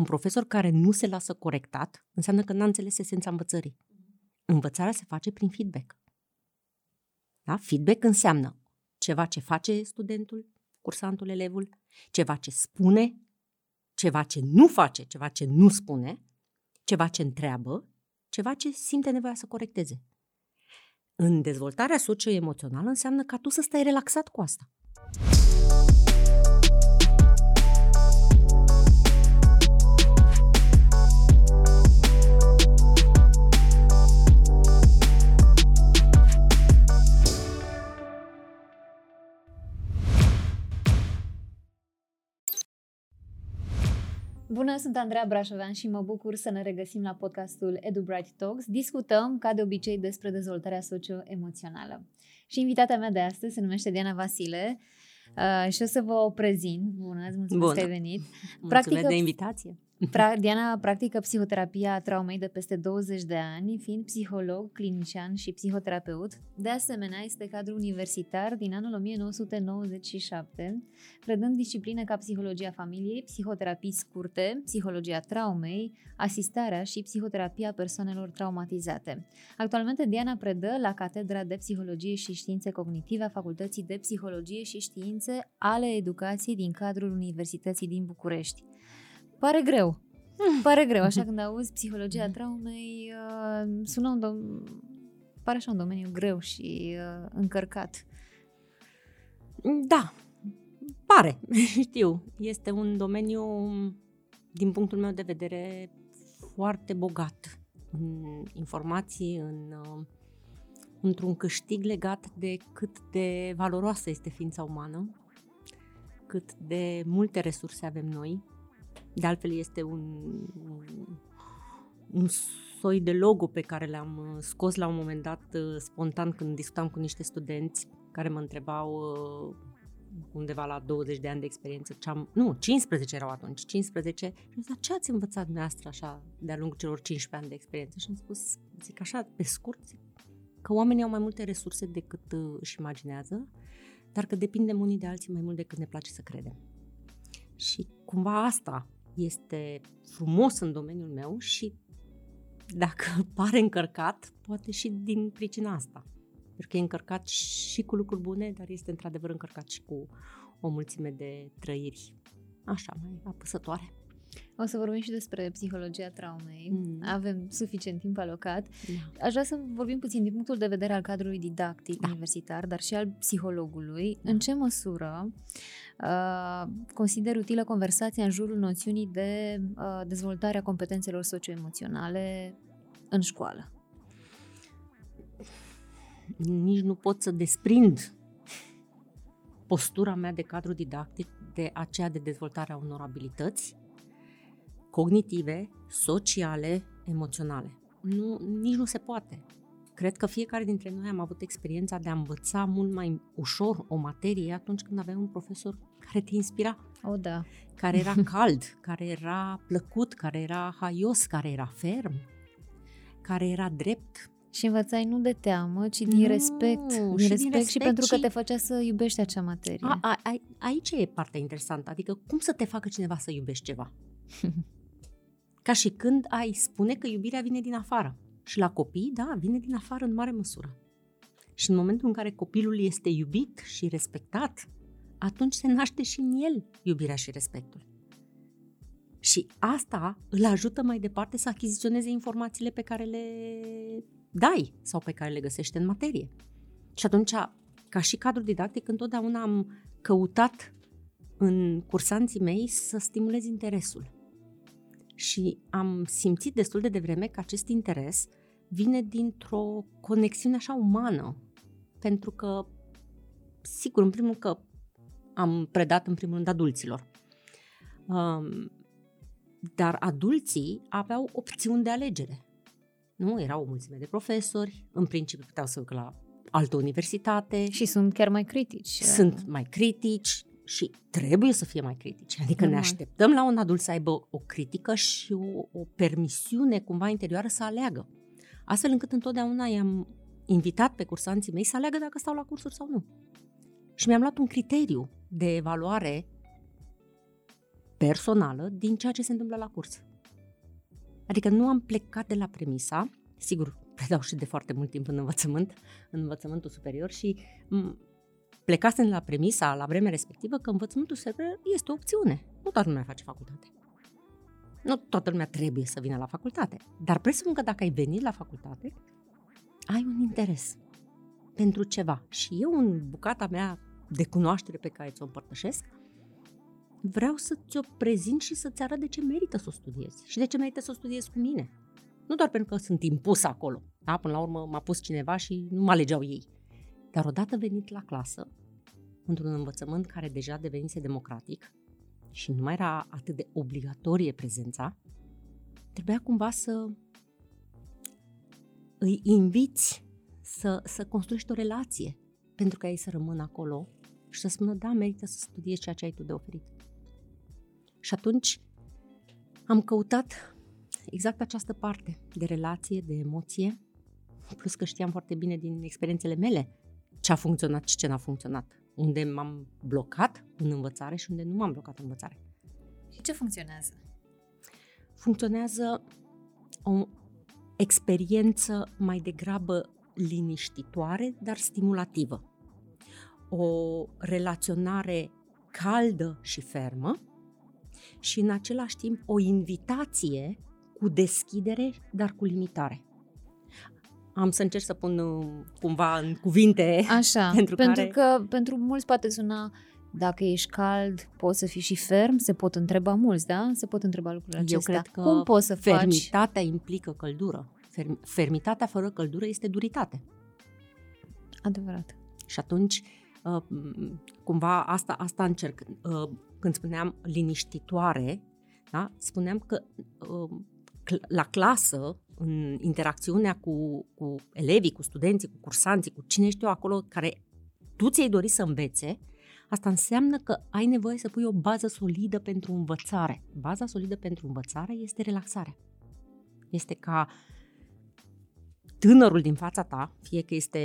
Un profesor care nu se lasă corectat înseamnă că n-a înțeles esența învățării. Învățarea se face prin feedback. Da? Feedback înseamnă ceva ce face studentul, cursantul, elevul, ceva ce spune, ceva ce nu face, ceva ce nu spune, ceva ce întreabă, ceva ce simte nevoia să corecteze. În dezvoltarea socioemoțională înseamnă ca tu să stai relaxat cu asta. Bună, sunt Andreea Brașovean și mă bucur să ne regăsim la podcastul Edu Bright Talks. Discutăm, ca de obicei, despre dezvoltarea socio-emoțională. Și invitata mea de astăzi se numește Diana Vasile uh, și o să vă o prezint. Bună, îți mulțumesc Bună. că ai venit. Mulțumesc Practică, de invitație. Pra- Diana practică psihoterapia traumei de peste 20 de ani, fiind psiholog, clinician și psihoterapeut. De asemenea, este cadru universitar din anul 1997, predând discipline ca psihologia familiei, psihoterapii scurte, psihologia traumei, asistarea și psihoterapia persoanelor traumatizate. Actualmente, Diana predă la Catedra de Psihologie și Științe Cognitive a Facultății de Psihologie și Științe ale Educației din cadrul Universității din București. Pare greu. Pare greu, așa când auzi psihologia traumei, uh, sună un dom- pare așa un domeniu greu și uh, încărcat. Da, pare, știu. Este un domeniu, din punctul meu de vedere, foarte bogat în informații, în, uh, într-un câștig legat de cât de valoroasă este ființa umană, cât de multe resurse avem noi de altfel este un, un soi de logo pe care le-am uh, scos la un moment dat uh, spontan când discutam cu niște studenți care mă întrebau uh, undeva la 20 de ani de experiență, ce am, nu, 15 erau atunci, 15, și am zis, ce ați învățat dumneavoastră așa de-a lungul celor 15 ani de experiență? Și am spus, zic așa, pe scurt, zic, că oamenii au mai multe resurse decât își imaginează, dar că depindem unii de alții mai mult decât ne place să credem. Și cumva asta este frumos în domeniul meu și dacă pare încărcat, poate și din pricina asta. Pentru că e încărcat și cu lucruri bune, dar este într-adevăr încărcat și cu o mulțime de trăiri așa mai apăsătoare. O să vorbim și despre psihologia traumei. Mm. Avem suficient timp alocat. Da. Aș vrea să vorbim puțin din punctul de vedere al cadrului didactic da. universitar, dar și al psihologului. Da. În ce măsură uh, consider utilă conversația în jurul noțiunii de uh, dezvoltarea competențelor socioemoționale în școală? Nici nu pot să desprind postura mea de cadru didactic de aceea de dezvoltarea unor abilități cognitive, sociale, emoționale. Nu, nici nu se poate. Cred că fiecare dintre noi am avut experiența de a învăța mult mai ușor o materie atunci când aveai un profesor care te inspira. O, oh, da. Care era cald, care era plăcut, care era haios, care era ferm, care era drept. Și învățai nu de teamă, ci din nu, respect. Din și respect, din respect și pentru că te făcea să iubești acea materie. A, a, a, aici e partea interesantă. Adică cum să te facă cineva să iubești ceva? Ca și când ai spune că iubirea vine din afară. Și la copii, da, vine din afară în mare măsură. Și în momentul în care copilul este iubit și respectat, atunci se naște și în el iubirea și respectul. Și asta îl ajută mai departe să achiziționeze informațiile pe care le dai sau pe care le găsește în materie. Și atunci, ca și cadru didactic, întotdeauna am căutat în cursanții mei să stimulez interesul și am simțit destul de devreme că acest interes vine dintr-o conexiune așa umană. Pentru că, sigur, în primul că am predat în primul rând adulților. Um, dar adulții aveau opțiuni de alegere. Nu? Erau o mulțime de profesori, în principiu puteau să ducă la altă universitate. Și sunt chiar mai critici. Sunt mai critici, și trebuie să fie mai critici. Adică ne așteptăm la un adult să aibă o critică și o, o permisiune cumva interioară să aleagă. Astfel încât întotdeauna i-am invitat pe cursanții mei să aleagă dacă stau la cursuri sau nu. Și mi-am luat un criteriu de evaluare personală din ceea ce se întâmplă la curs. Adică nu am plecat de la premisa, sigur, predau și de foarte mult timp în învățământ, în învățământul superior și plecasem la premisa la vremea respectivă că învățământul superior este o opțiune. Nu toată lumea face facultate. Nu toată lumea trebuie să vină la facultate, dar presupun că dacă ai venit la facultate, ai un interes pentru ceva. Și eu, în bucata mea de cunoaștere pe care ți-o împărtășesc, vreau să ți-o prezint și să-ți arăt de ce merită să o studiezi și de ce merită să o studiezi cu mine. Nu doar pentru că sunt impus acolo. Da? Până la urmă m-a pus cineva și nu mă alegeau ei. Dar odată venit la clasă, într-un învățământ care deja devenise democratic și nu mai era atât de obligatorie prezența, trebuia cumva să îi inviți să, să construiești o relație pentru ca ei să rămână acolo și să spună, da, merită să studiezi ceea ce ai tu de oferit. Și atunci am căutat exact această parte de relație, de emoție, plus că știam foarte bine din experiențele mele ce a funcționat și ce n-a funcționat. Unde m-am blocat în învățare și unde nu m-am blocat în învățare. Și ce funcționează? Funcționează o experiență mai degrabă liniștitoare, dar stimulativă. O relaționare caldă și fermă și în același timp o invitație cu deschidere, dar cu limitare. Am să încerc să pun uh, cumva în cuvinte. Așa, pentru, pentru care... că pentru mulți poate suna dacă ești cald, poți să fii și ferm, se pot întreba mulți, da? Se pot întreba lucrurile acestea. Eu cred că Cum poți să fermitatea faci? implică căldură. Ferm- fermitatea fără căldură este duritate. Adevărat. Și atunci, uh, cumva asta, asta încerc. Uh, când spuneam liniștitoare, da? spuneam că la clasă, în interacțiunea cu, cu elevii, cu studenții, cu cursanții, cu cine ești eu acolo care tu ți-ai dorit să învețe, asta înseamnă că ai nevoie să pui o bază solidă pentru învățare. Baza solidă pentru învățare este relaxarea. Este ca tânărul din fața ta, fie că este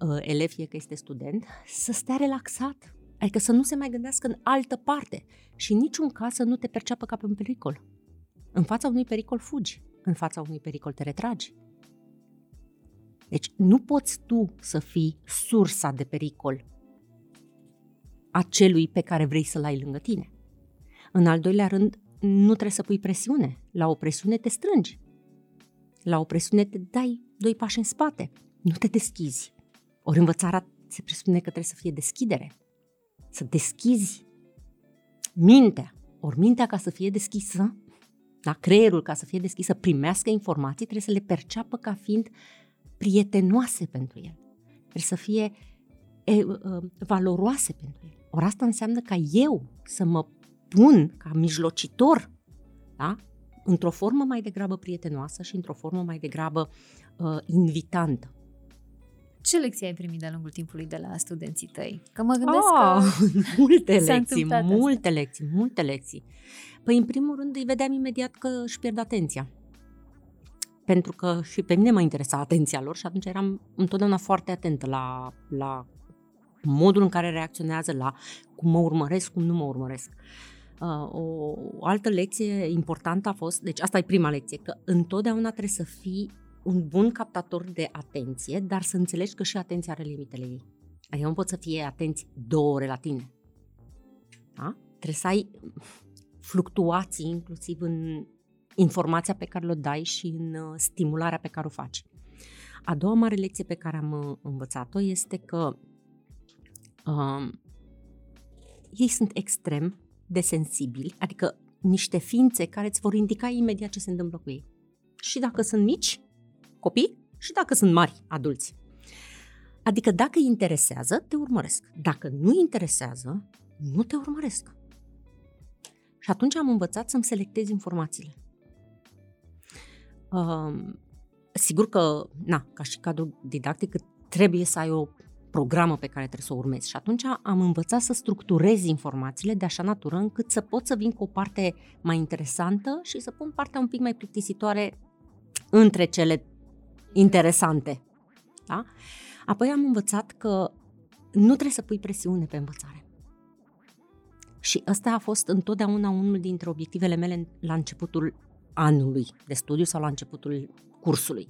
uh, elev, fie că este student, să stea relaxat. Adică să nu se mai gândească în altă parte și în niciun caz să nu te perceapă ca pe un pericol. În fața unui pericol fugi, în fața unui pericol te retragi. Deci nu poți tu să fii sursa de pericol a celui pe care vrei să-l ai lângă tine. În al doilea rând, nu trebuie să pui presiune. La o presiune te strângi. La o presiune te dai doi pași în spate. Nu te deschizi. Ori învățarea se presupune că trebuie să fie deschidere. Să deschizi mintea. Ori mintea ca să fie deschisă da? creierul, ca să fie deschis, să primească informații, trebuie să le perceapă ca fiind prietenoase pentru el. Trebuie să fie e, e, valoroase pentru el. Ori asta înseamnă ca eu să mă pun ca mijlocitor da? într-o formă mai degrabă prietenoasă și într-o formă mai degrabă uh, invitantă. Ce lecții ai primit de-a lungul timpului de la studenții tăi? Că mă gândesc oh, că multe lecții, multe asta. lecții, multe lecții. Păi, în primul rând, îi vedeam imediat că își pierd atenția. Pentru că și pe mine mă interesa atenția lor și atunci eram întotdeauna foarte atentă la, la modul în care reacționează, la cum mă urmăresc, cum nu mă urmăresc. Uh, o, o altă lecție importantă a fost, deci asta e prima lecție, că întotdeauna trebuie să fii un bun captator de atenție, dar să înțelegi că și atenția are limitele ei. Adică nu poți să fie atenți două ore la tine. Da? Trebuie să ai fluctuații inclusiv în informația pe care o dai și în uh, stimularea pe care o faci. A doua mare lecție pe care am uh, învățat-o este că uh, ei sunt extrem de sensibili, adică niște ființe care îți vor indica imediat ce se întâmplă cu ei. Și dacă sunt mici, copii, și dacă sunt mari, adulți. Adică dacă îi interesează, te urmăresc. Dacă nu interesează, nu te urmăresc. Și atunci am învățat să-mi selectez informațiile. Uh, sigur că, na, ca și cadru didactic, trebuie să ai o programă pe care trebuie să o urmezi. Și atunci am învățat să structurez informațiile de așa natură încât să pot să vin cu o parte mai interesantă și să pun partea un pic mai plictisitoare între cele interesante. Da? Apoi am învățat că nu trebuie să pui presiune pe învățare Și ăsta a fost întotdeauna unul dintre obiectivele mele la începutul anului de studiu sau la începutul cursului.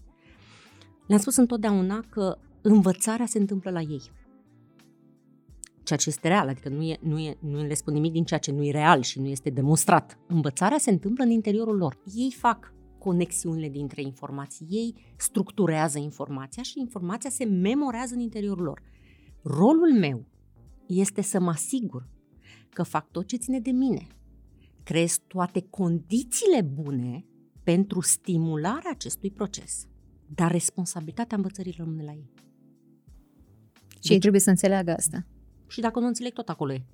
Le-am spus întotdeauna că învățarea se întâmplă la ei. Ceea ce este real, adică nu, e, nu, e, nu le spun nimic din ceea ce nu e real și nu este demonstrat. Învățarea se întâmplă în interiorul lor. Ei fac conexiunile dintre informații, ei structurează informația și informația se memorează în interiorul lor. Rolul meu este să mă asigur că fac tot ce ține de mine. Creez toate condițiile bune pentru stimularea acestui proces. Dar responsabilitatea învățării rămâne la ei. Și deci, ei trebuie să înțeleagă asta. Și dacă nu înțeleg, tot acolo e.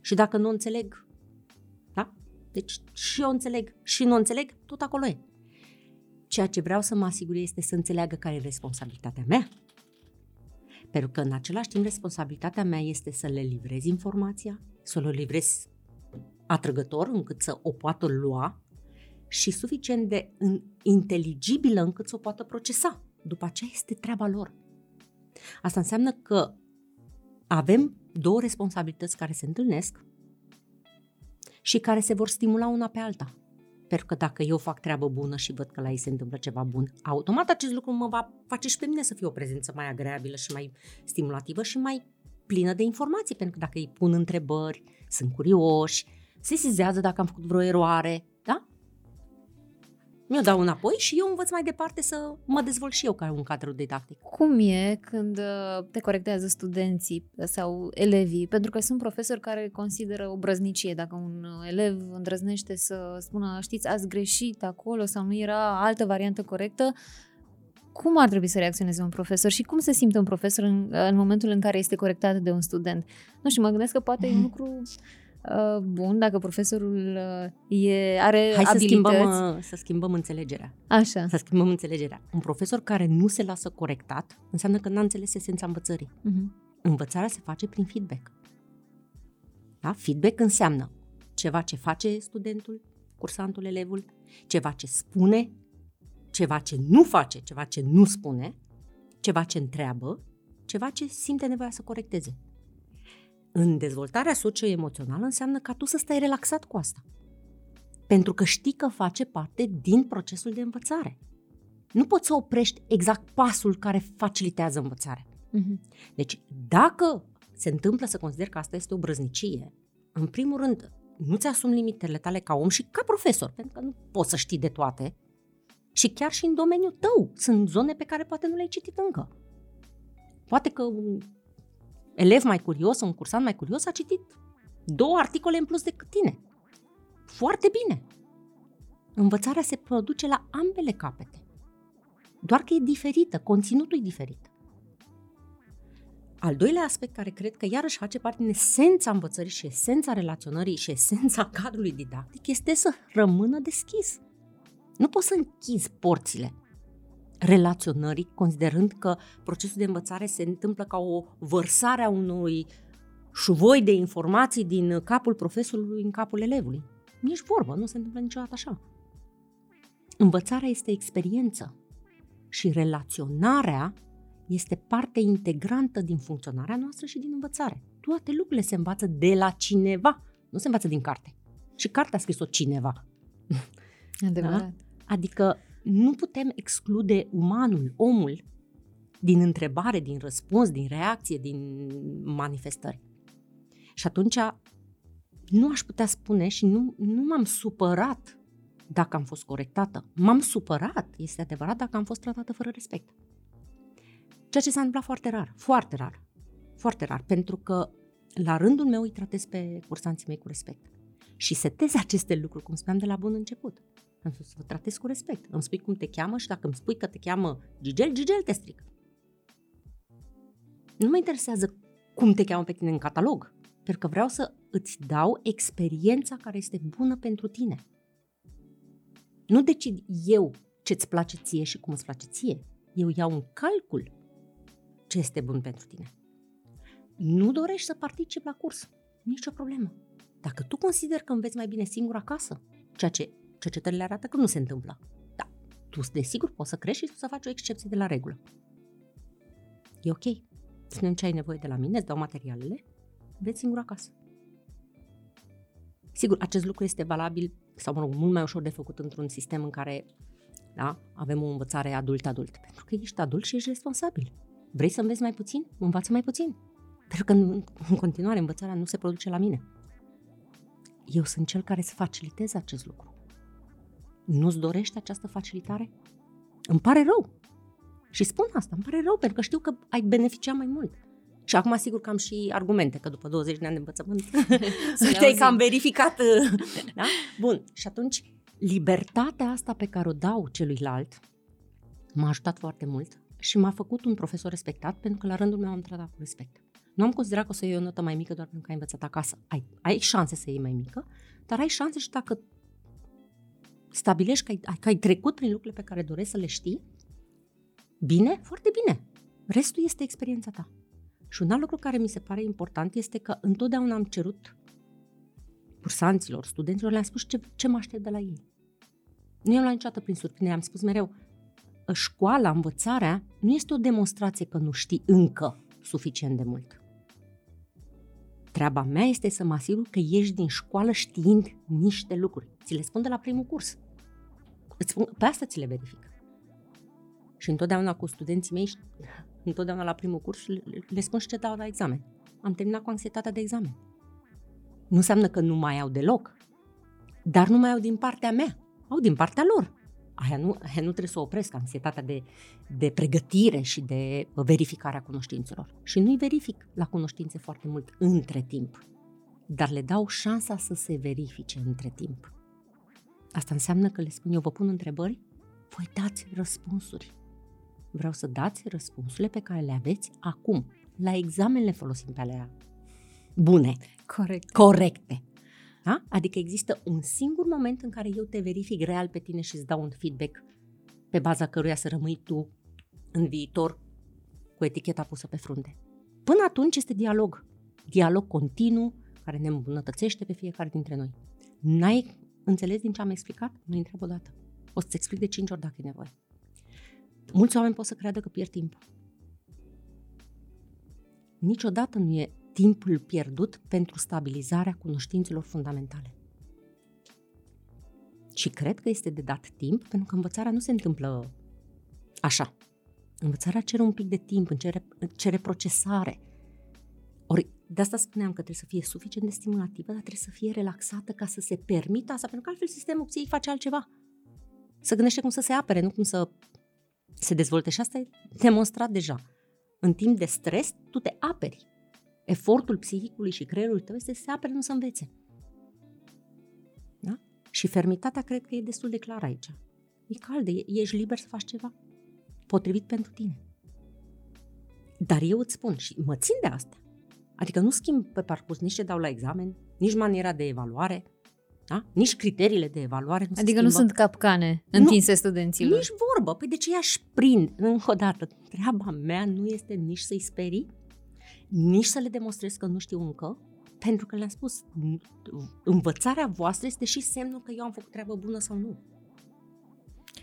Și dacă nu înțeleg, da? Deci și eu înțeleg și nu înțeleg, tot acolo e. Ceea ce vreau să mă asigur este să înțeleagă care e responsabilitatea mea. Pentru că în același timp responsabilitatea mea este să le livrez informația, să le livrez atrăgător încât să o poată lua și suficient de inteligibilă încât să o poată procesa. După aceea este treaba lor. Asta înseamnă că avem două responsabilități care se întâlnesc și care se vor stimula una pe alta. Pentru că dacă eu fac treabă bună și văd că la ei se întâmplă ceva bun, automat acest lucru mă va face și pe mine să fiu o prezență mai agreabilă și mai stimulativă și mai plină de informații, pentru că dacă îi pun întrebări, sunt curioși, se sizează dacă am făcut vreo eroare, da? Mi-o dau înapoi și eu învăț mai departe să mă dezvolt și eu ca un cadru didactic. Cum e când uh, te corectează studenții sau elevii? Pentru că sunt profesori care consideră o brăznicie dacă un uh, elev îndrăznește să spună știți, ați greșit acolo sau nu era altă variantă corectă, cum ar trebui să reacționeze un profesor și cum se simte un profesor în, în momentul în care este corectat de un student? Nu știu, mă gândesc că poate e un lucru Uh, bun, dacă profesorul uh, e, are Hai abilități... să schimbăm, uh, să schimbăm înțelegerea. Așa. Să schimbăm înțelegerea. Un profesor care nu se lasă corectat înseamnă că n-a înțeles esența învățării. Uh-huh. Învățarea se face prin feedback. Da? Feedback înseamnă ceva ce face studentul, cursantul, elevul, ceva ce spune, ceva ce nu face, ceva ce nu spune, ceva ce întreabă, ceva ce simte nevoia să corecteze în dezvoltarea socioemoțională înseamnă ca tu să stai relaxat cu asta. Pentru că știi că face parte din procesul de învățare. Nu poți să oprești exact pasul care facilitează învățarea. Uh-huh. Deci, dacă se întâmplă să consider că asta este o brăznicie, în primul rând, nu-ți asumi limitele tale ca om și ca profesor, pentru că nu poți să știi de toate. Și chiar și în domeniul tău sunt zone pe care poate nu le-ai citit încă. Poate că elev mai curios, un cursant mai curios, a citit două articole în plus decât tine. Foarte bine. Învățarea se produce la ambele capete. Doar că e diferită, conținutul e diferit. Al doilea aspect care cred că iarăși face parte din esența învățării și esența relaționării și esența cadrului didactic este să rămână deschis. Nu poți să închizi porțile relaționării, considerând că procesul de învățare se întâmplă ca o vărsare a unui șuvoi de informații din capul profesorului în capul elevului. Nici vorbă, nu se întâmplă niciodată așa. Învățarea este experiență și relaționarea este parte integrantă din funcționarea noastră și din învățare. Toate lucrurile se învață de la cineva, nu se învață din carte. Și cartea a scris-o cineva. Adevărat. Da? Adică nu putem exclude umanul, omul, din întrebare, din răspuns, din reacție, din manifestări. Și atunci nu aș putea spune și nu, nu m-am supărat dacă am fost corectată. M-am supărat, este adevărat, dacă am fost tratată fără respect. Ceea ce s-a întâmplat foarte rar, foarte rar, foarte rar, pentru că la rândul meu îi tratez pe cursanții mei cu respect. Și setez aceste lucruri, cum spuneam de la bun început. Am spus să vă tratez cu respect. Îmi spui cum te cheamă și dacă îmi spui că te cheamă Gigel, Gigel te stric. Nu mă interesează cum te cheamă pe tine în catalog, pentru că vreau să îți dau experiența care este bună pentru tine. Nu decid eu ce-ți place ție și cum îți place ție. Eu iau în calcul ce este bun pentru tine. Nu dorești să participi la curs. Nici o problemă. Dacă tu consideri că înveți mai bine singur acasă, ceea ce cercetările arată că nu se întâmplă. Da, tu desigur poți să crești și să faci o excepție de la regulă. E ok. spune ce ai nevoie de la mine, îți dau materialele, vezi singur acasă. Sigur, acest lucru este valabil, sau mă rog, mult mai ușor de făcut într-un sistem în care da, avem o învățare adult-adult. Pentru că ești adult și ești responsabil. Vrei să înveți mai puțin? Învață mai puțin. Pentru că în, în continuare învățarea nu se produce la mine. Eu sunt cel care să facilitez acest lucru. Nu-ți dorește această facilitare? Îmi pare rău. Și spun asta, îmi pare rău, pentru că știu că ai beneficiat mai mult. Și acum sigur că am și argumente, că după 20 de ani de învățământ te că am verificat. da? Bun, și atunci libertatea asta pe care o dau celuilalt m-a ajutat foarte mult și m-a făcut un profesor respectat pentru că la rândul meu am tratat cu respect. Nu am considerat că o să iei o notă mai mică doar pentru că ai învățat acasă. Ai, ai șanse să iei mai mică, dar ai șanse și dacă stabilești că ai, că ai trecut prin lucrurile pe care dorești să le știi, bine, foarte bine. Restul este experiența ta. Și un alt lucru care mi se pare important este că întotdeauna am cerut cursanților, studenților, le-am spus ce, ce mă aștept de la ei. Nu i-am luat niciodată prin surprindere, am spus mereu, școala, învățarea, nu este o demonstrație că nu știi încă suficient de mult. Treaba mea este să mă asigur că ieși din școală știind niște lucruri. Ți le spun de la primul curs. Îți spun, pe asta ți le verific. Și întotdeauna cu studenții mei, întotdeauna la primul curs, le, le spun și ce dau la examen. Am terminat cu anxietatea de examen. Nu înseamnă că nu mai au deloc, dar nu mai au din partea mea, au din partea lor. Aia nu, aia nu trebuie să o opresc, anxietatea de, de pregătire și de verificare a cunoștințelor. Și nu-i verific la cunoștințe foarte mult între timp, dar le dau șansa să se verifice între timp. Asta înseamnă că le spun eu, vă pun întrebări, voi dați răspunsuri. Vreau să dați răspunsurile pe care le aveți acum. La examen le folosim pe alea bune. Corect. Corecte. Da? Adică există un singur moment în care eu te verific real pe tine și îți dau un feedback pe baza căruia să rămâi tu în viitor cu eticheta pusă pe frunte. Până atunci este dialog. Dialog continuu care ne îmbunătățește pe fiecare dintre noi. N-ai înțeles din ce am explicat? Nu întreabă o dată. O să-ți explic de cinci ori dacă e nevoie. Mulți oameni pot să creadă că pierd timp. Niciodată nu e timpul pierdut pentru stabilizarea cunoștințelor fundamentale. Și cred că este de dat timp, pentru că învățarea nu se întâmplă așa. Învățarea cere un pic de timp, cere, cere procesare. Ori de asta spuneam că trebuie să fie suficient de stimulativă, dar trebuie să fie relaxată ca să se permită asta, pentru că altfel sistemul psihic face altceva. Să gândește cum să se apere, nu cum să se dezvolte. Și asta e demonstrat deja. În timp de stres, tu te aperi efortul psihicului și creierului tău este să se apere, nu să învețe. Da? Și fermitatea cred că e destul de clară aici. E cald, ești liber să faci ceva potrivit pentru tine. Dar eu îți spun și mă țin de asta. Adică nu schimb pe parcurs nici ce dau la examen, nici maniera de evaluare, da? nici criteriile de evaluare nu Adică se nu sunt capcane întinse nu, studenților. Nici vorbă. Păi de ce i-aș prind? Încă o dată, treaba mea nu este nici să-i sperii, nici să le demonstrez că nu știu încă, pentru că le-am spus, învățarea voastră este și semnul că eu am făcut treabă bună sau nu.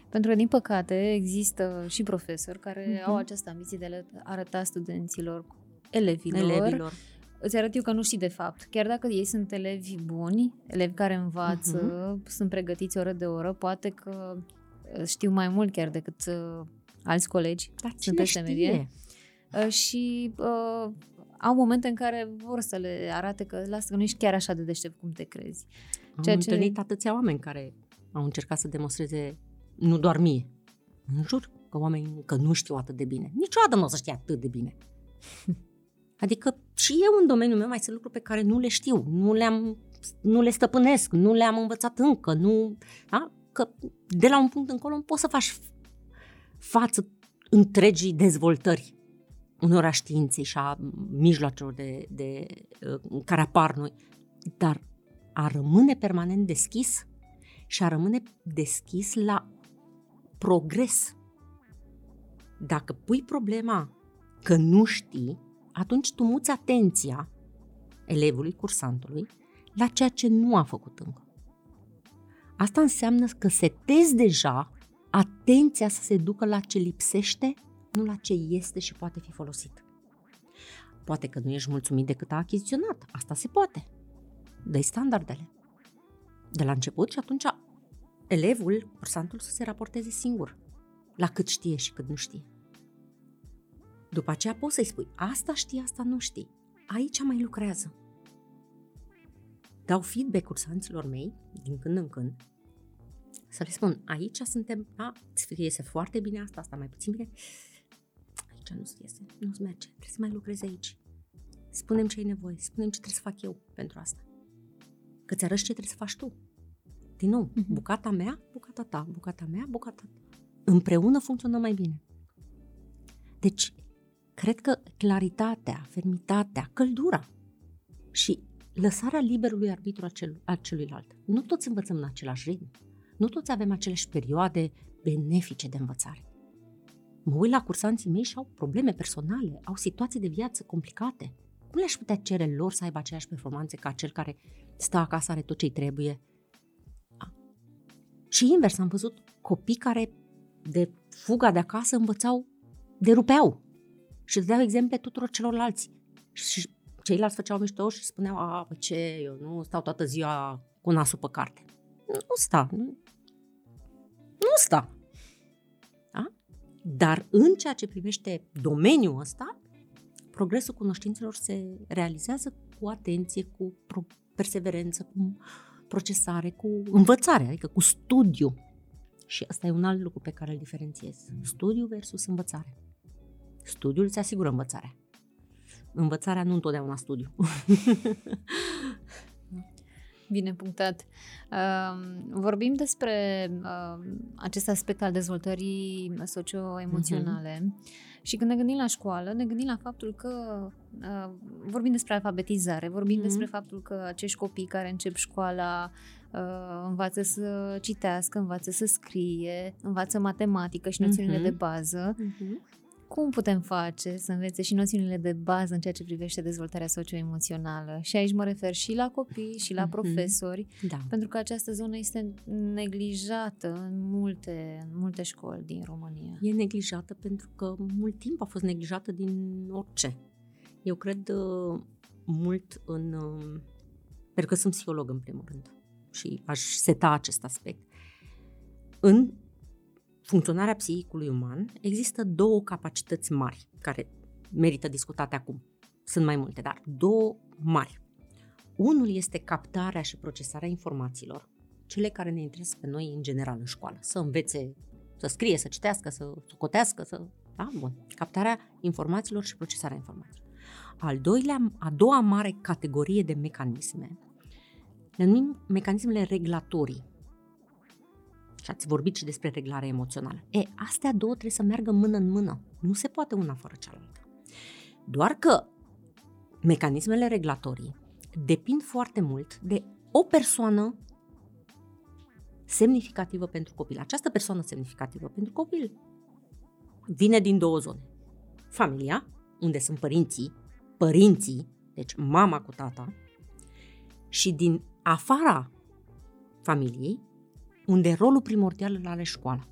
Pentru că, din păcate, există și profesori care uh-huh. au această ambiție de a arăta studenților, elevilor, elevilor, îți arăt eu că nu știi de fapt. Chiar dacă ei sunt elevi buni, elevi care învață, uh-huh. sunt pregătiți oră de oră, poate că uh, știu mai mult chiar decât uh, alți colegi. Dar sunt peste medie. Uh, și uh, au momente în care vor să le arate că lasă că nu ești chiar așa de deștept cum te crezi. Am Ceea întâlnit ce... atâția oameni care au încercat să demonstreze, nu doar mie, în jur, că oamenii că nu știu atât de bine. Niciodată nu o să știe atât de bine. Adică și eu în domeniul meu mai sunt lucruri pe care nu le știu, nu, le-am, nu le stăpânesc, nu le-am învățat încă, nu, da? că de la un punct încolo poți să faci față întregii dezvoltări unor a științei și a mijloacelor de, de, uh, care apar noi, dar a rămâne permanent deschis și a rămâne deschis la progres. Dacă pui problema că nu știi, atunci tu muți atenția elevului, cursantului, la ceea ce nu a făcut încă. Asta înseamnă că setezi deja atenția să se ducă la ce lipsește nu la ce este și poate fi folosit. Poate că nu ești mulțumit de cât a achiziționat, asta se poate. dă standardele. de la început și atunci elevul, cursantul, să se raporteze singur la cât știe și cât nu știe. După aceea poți să-i spui, asta știi, asta nu știi. Aici mai lucrează. Dau feedback cursanților mei, din când în când, să le spun, aici suntem, da, îți iese foarte bine asta, asta mai puțin bine, aici nu-ți iese, nu-ți merge, trebuie să mai lucrezi aici. Spunem ce ai nevoie, spunem ce trebuie să fac eu pentru asta. Că ți arăți ce trebuie să faci tu. Din nou, uh-huh. bucata mea, bucata ta, bucata mea, bucata ta. Împreună funcționăm mai bine. Deci, cred că claritatea, fermitatea, căldura și lăsarea liberului arbitru a, cel, a celuilalt. Nu toți învățăm în același ritm. Nu toți avem aceleași perioade benefice de învățare. Mă uit la cursanții mei și au probleme personale, au situații de viață complicate. Cum le-aș putea cere lor să aibă aceeași performanțe ca cel care stă acasă, are tot ce-i trebuie? Și invers, am văzut copii care de fuga de acasă învățau, derupeau și dădeau exemple tuturor celorlalți. Și ceilalți făceau mișto și spuneau, a, bă, ce, eu nu stau toată ziua cu nasul pe carte. Nu sta, nu, nu sta. Da? Dar în ceea ce privește domeniul ăsta, progresul cunoștințelor se realizează cu atenție, cu perseverență, cu procesare, cu învățare, adică cu studiu. Și asta e un alt lucru pe care îl diferențiez. Studiu versus învățare. Studiul îți asigură învățarea. Învățarea nu întotdeauna studiu. Bine punctat. Uh, vorbim despre uh, acest aspect al dezvoltării socio-emoționale uh-huh. și când ne gândim la școală, ne gândim la faptul că uh, vorbim despre alfabetizare, vorbim uh-huh. despre faptul că acești copii care încep școala uh, învață să citească, învață să scrie, învață matematică și noțiunile uh-huh. de bază. Uh-huh cum putem face să învețe și noțiunile de bază în ceea ce privește dezvoltarea socioemoțională? Și aici mă refer și la copii și la mm-hmm. profesori, da. pentru că această zonă este neglijată în multe, în multe școli din România. E neglijată pentru că mult timp a fost neglijată din orice. Eu cred uh, mult în... Uh, pentru că sunt psiholog în primul rând și aș seta acest aspect. În funcționarea psihicului uman, există două capacități mari care merită discutate acum. Sunt mai multe, dar două mari. Unul este captarea și procesarea informațiilor, cele care ne interesează pe noi în general în școală. Să învețe, să scrie, să citească, să socotească, să... Da? Bun. Captarea informațiilor și procesarea informațiilor. Al doilea, a doua mare categorie de mecanisme le numim mecanismele regulatorii și ați vorbit și despre reglarea emoțională. E, astea două trebuie să meargă mână în mână. Nu se poate una fără cealaltă. Doar că mecanismele reglatorii depind foarte mult de o persoană semnificativă pentru copil. Această persoană semnificativă pentru copil vine din două zone. Familia, unde sunt părinții, părinții, deci mama cu tata, și din afara familiei, unde rolul primordial îl are școala.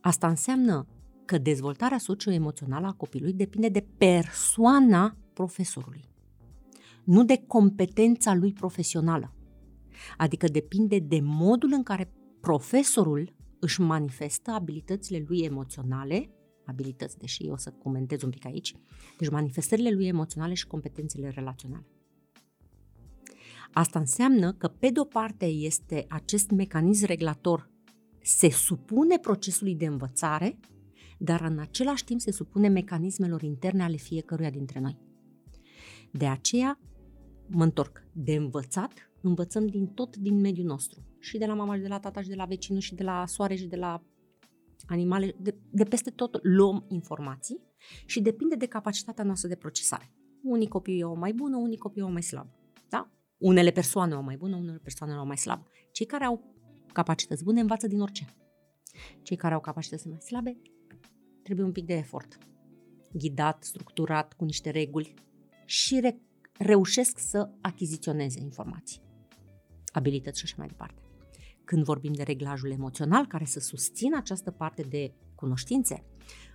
Asta înseamnă că dezvoltarea socioemoțională a copilului depinde de persoana profesorului, nu de competența lui profesională. Adică depinde de modul în care profesorul își manifestă abilitățile lui emoționale, abilități, deși eu o să comentez un pic aici, deci manifestările lui emoționale și competențele relaționale. Asta înseamnă că, pe de o parte, este acest mecanism reglator se supune procesului de învățare, dar în același timp se supune mecanismelor interne ale fiecăruia dintre noi. De aceea, mă întorc, de învățat, învățăm din tot din mediul nostru. Și de la mama, și de la tata, și de la vecinul, și de la soare, și de la animale, de, de peste tot luăm informații și depinde de capacitatea noastră de procesare. Unii copii au o mai bună, unii copii au o mai slabă. Da? Unele persoane au mai bună, unele persoane au mai slabă. Cei care au capacități bune învață din orice. Cei care au capacități mai slabe trebuie un pic de efort. Ghidat, structurat, cu niște reguli și re- reușesc să achiziționeze informații, abilități și așa mai departe. Când vorbim de reglajul emoțional care să susțină această parte de cunoștințe,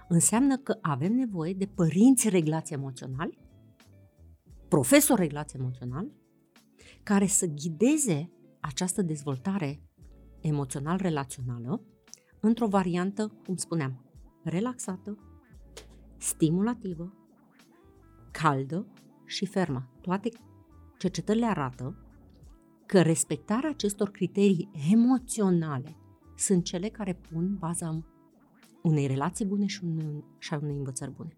înseamnă că avem nevoie de părinți reglați emoționali, profesori reglați emoțional, care să ghideze această dezvoltare emoțional-relațională într-o variantă, cum spuneam, relaxată, stimulativă, caldă și fermă. Toate cercetările arată că respectarea acestor criterii emoționale sunt cele care pun baza unei relații bune și, un, și a unei învățări bune.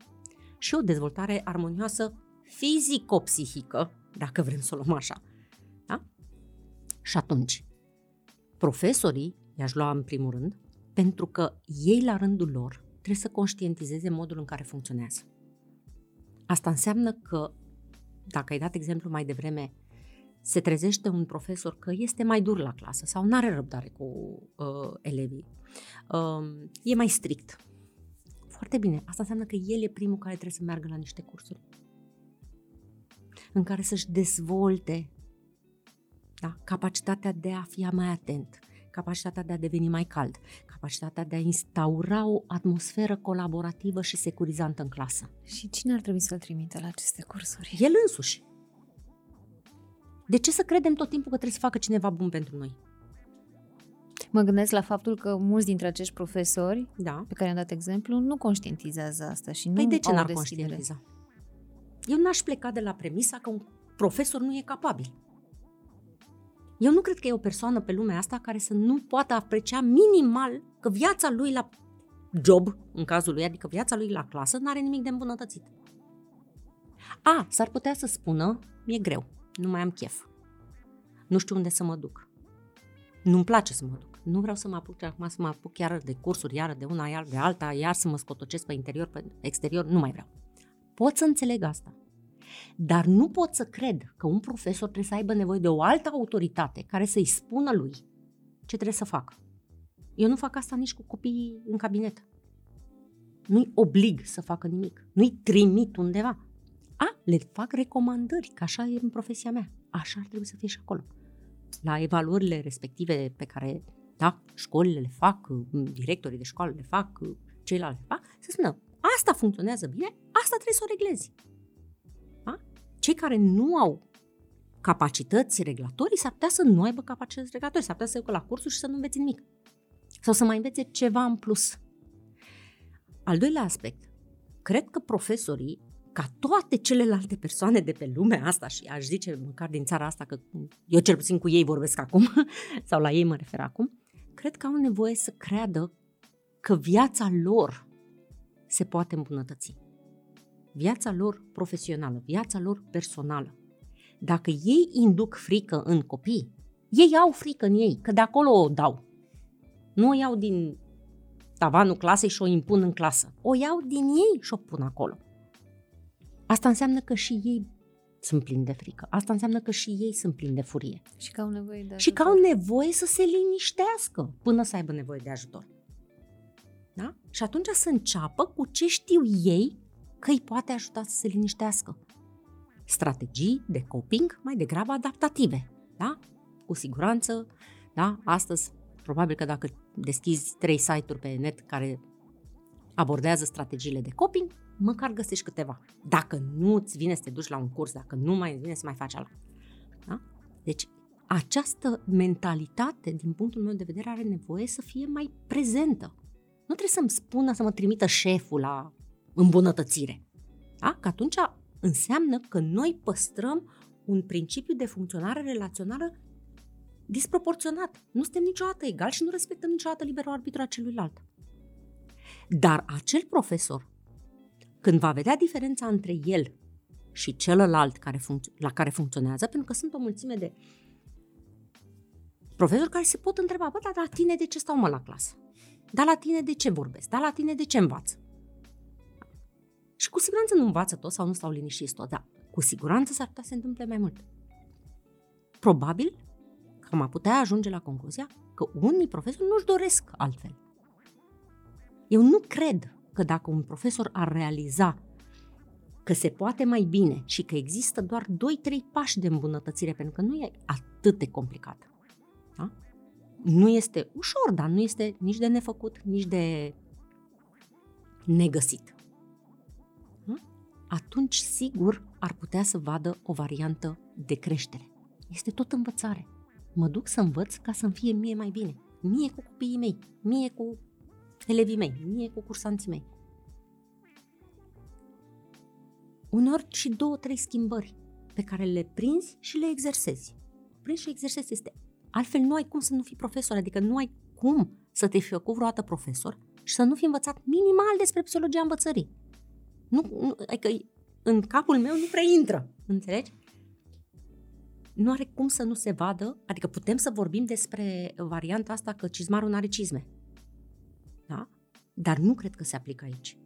Și o dezvoltare armonioasă fizico-psihică, dacă vrem să o luăm așa. Da? Și atunci, profesorii i-aș lua în primul rând, pentru că ei la rândul lor trebuie să conștientizeze modul în care funcționează. Asta înseamnă că, dacă ai dat exemplu mai devreme, se trezește un profesor că este mai dur la clasă sau nu are răbdare cu uh, elevii, uh, e mai strict. Foarte bine, asta înseamnă că el e primul care trebuie să meargă la niște cursuri în care să-și dezvolte da, capacitatea de a fi mai atent, capacitatea de a deveni mai cald, capacitatea de a instaura o atmosferă colaborativă și securizantă în clasă. Și cine ar trebui să-l trimită la aceste cursuri? El însuși. De ce să credem tot timpul că trebuie să facă cineva bun pentru noi? Mă gândesc la faptul că mulți dintre acești profesori Da. pe care am dat exemplu nu conștientizează asta și nu Păi de ce au n-ar o deschidere. conștientiza? Eu n-aș pleca de la premisa că un profesor nu e capabil. Eu nu cred că e o persoană pe lumea asta care să nu poată aprecia minimal că viața lui la job, în cazul lui, adică viața lui la clasă, n-are nimic de îmbunătățit. A, s-ar putea să spună, mi-e greu, nu mai am chef. Nu știu unde să mă duc. Nu-mi place să mă duc. Nu vreau să mă apuc acum să mă apuc chiar de cursuri, iar de una, iar de alta, iar să mă scotocesc pe interior, pe exterior, nu mai vreau. Pot să înțeleg asta. Dar nu pot să cred că un profesor trebuie să aibă nevoie de o altă autoritate care să-i spună lui ce trebuie să facă. Eu nu fac asta nici cu copiii în cabinet. Nu-i oblig să facă nimic. Nu-i trimit undeva. A, le fac recomandări, că așa e în profesia mea. Așa ar trebui să fie și acolo. La evaluările respective pe care, da, școlile le fac, directorii de școală le fac, ceilalți le fac, să spună, asta funcționează bine, asta trebuie să o reglezi. Da? Cei care nu au capacități reglatorii s-ar putea să nu aibă capacități reglatorii, s-ar putea să ducă la cursuri și să nu înveți nimic. Sau să mai învețe ceva în plus. Al doilea aspect, cred că profesorii, ca toate celelalte persoane de pe lumea asta, și aș zice măcar din țara asta, că eu cel puțin cu ei vorbesc acum, sau la ei mă refer acum, cred că au nevoie să creadă că viața lor se poate îmbunătăți. Viața lor profesională, viața lor personală. Dacă ei induc frică în copii, ei au frică în ei, că de acolo o dau. Nu o iau din tavanul clasei și o impun în clasă. O iau din ei și o pun acolo. Asta înseamnă că și ei sunt plini de frică. Asta înseamnă că și ei sunt plini de furie. Și că au nevoie de Și că au ajutor. nevoie să se liniștească până să aibă nevoie de ajutor. Da? Și atunci să înceapă cu ce știu ei că îi poate ajuta să se liniștească. Strategii de coping mai degrabă adaptative. Da? Cu siguranță, da? astăzi, probabil că dacă deschizi trei site-uri pe net care abordează strategiile de coping, măcar găsești câteva. Dacă nu îți vine să te duci la un curs, dacă nu mai vine să mai faci ala. Da? Deci, această mentalitate, din punctul meu de vedere, are nevoie să fie mai prezentă. Nu trebuie să-mi spună să mă trimită șeful la îmbunătățire. Da? Că atunci înseamnă că noi păstrăm un principiu de funcționare relațională disproporționat. Nu suntem niciodată egali și nu respectăm niciodată liberul arbitru a celuilalt. Dar acel profesor, când va vedea diferența între el și celălalt care func- la care funcționează, pentru că sunt o mulțime de profesori care se pot întreba, bă, dar la tine de ce stau mă la clasă? Dar la tine de ce vorbesc? Dar la tine de ce învață? Și cu siguranță nu învață tot sau nu stau liniștiți tot, dar cu siguranță s-ar putea să se întâmple mai mult. Probabil că am putea ajunge la concluzia că unii profesori nu-și doresc altfel. Eu nu cred că dacă un profesor ar realiza că se poate mai bine și că există doar 2-3 pași de îmbunătățire, pentru că nu e atât de complicat. Da? Nu este ușor, dar nu este nici de nefăcut, nici de negăsit. Da? Atunci, sigur, ar putea să vadă o variantă de creștere. Este tot învățare. Mă duc să învăț ca să-mi fie mie mai bine. Mie cu copiii mei, mie cu elevii mei, mie cu cursanții mei. Uneori și două, trei schimbări pe care le prinzi și le exersezi. Prinzi și exersezi este. Altfel nu ai cum să nu fii profesor, adică nu ai cum să te fi făcut vreodată profesor și să nu fi învățat minimal despre psihologia învățării. Nu, nu, adică în capul meu nu prea intră, înțelegi? Nu are cum să nu se vadă, adică putem să vorbim despre varianta asta că cizmarul nu are cizme. Da? Dar nu cred că se aplică aici.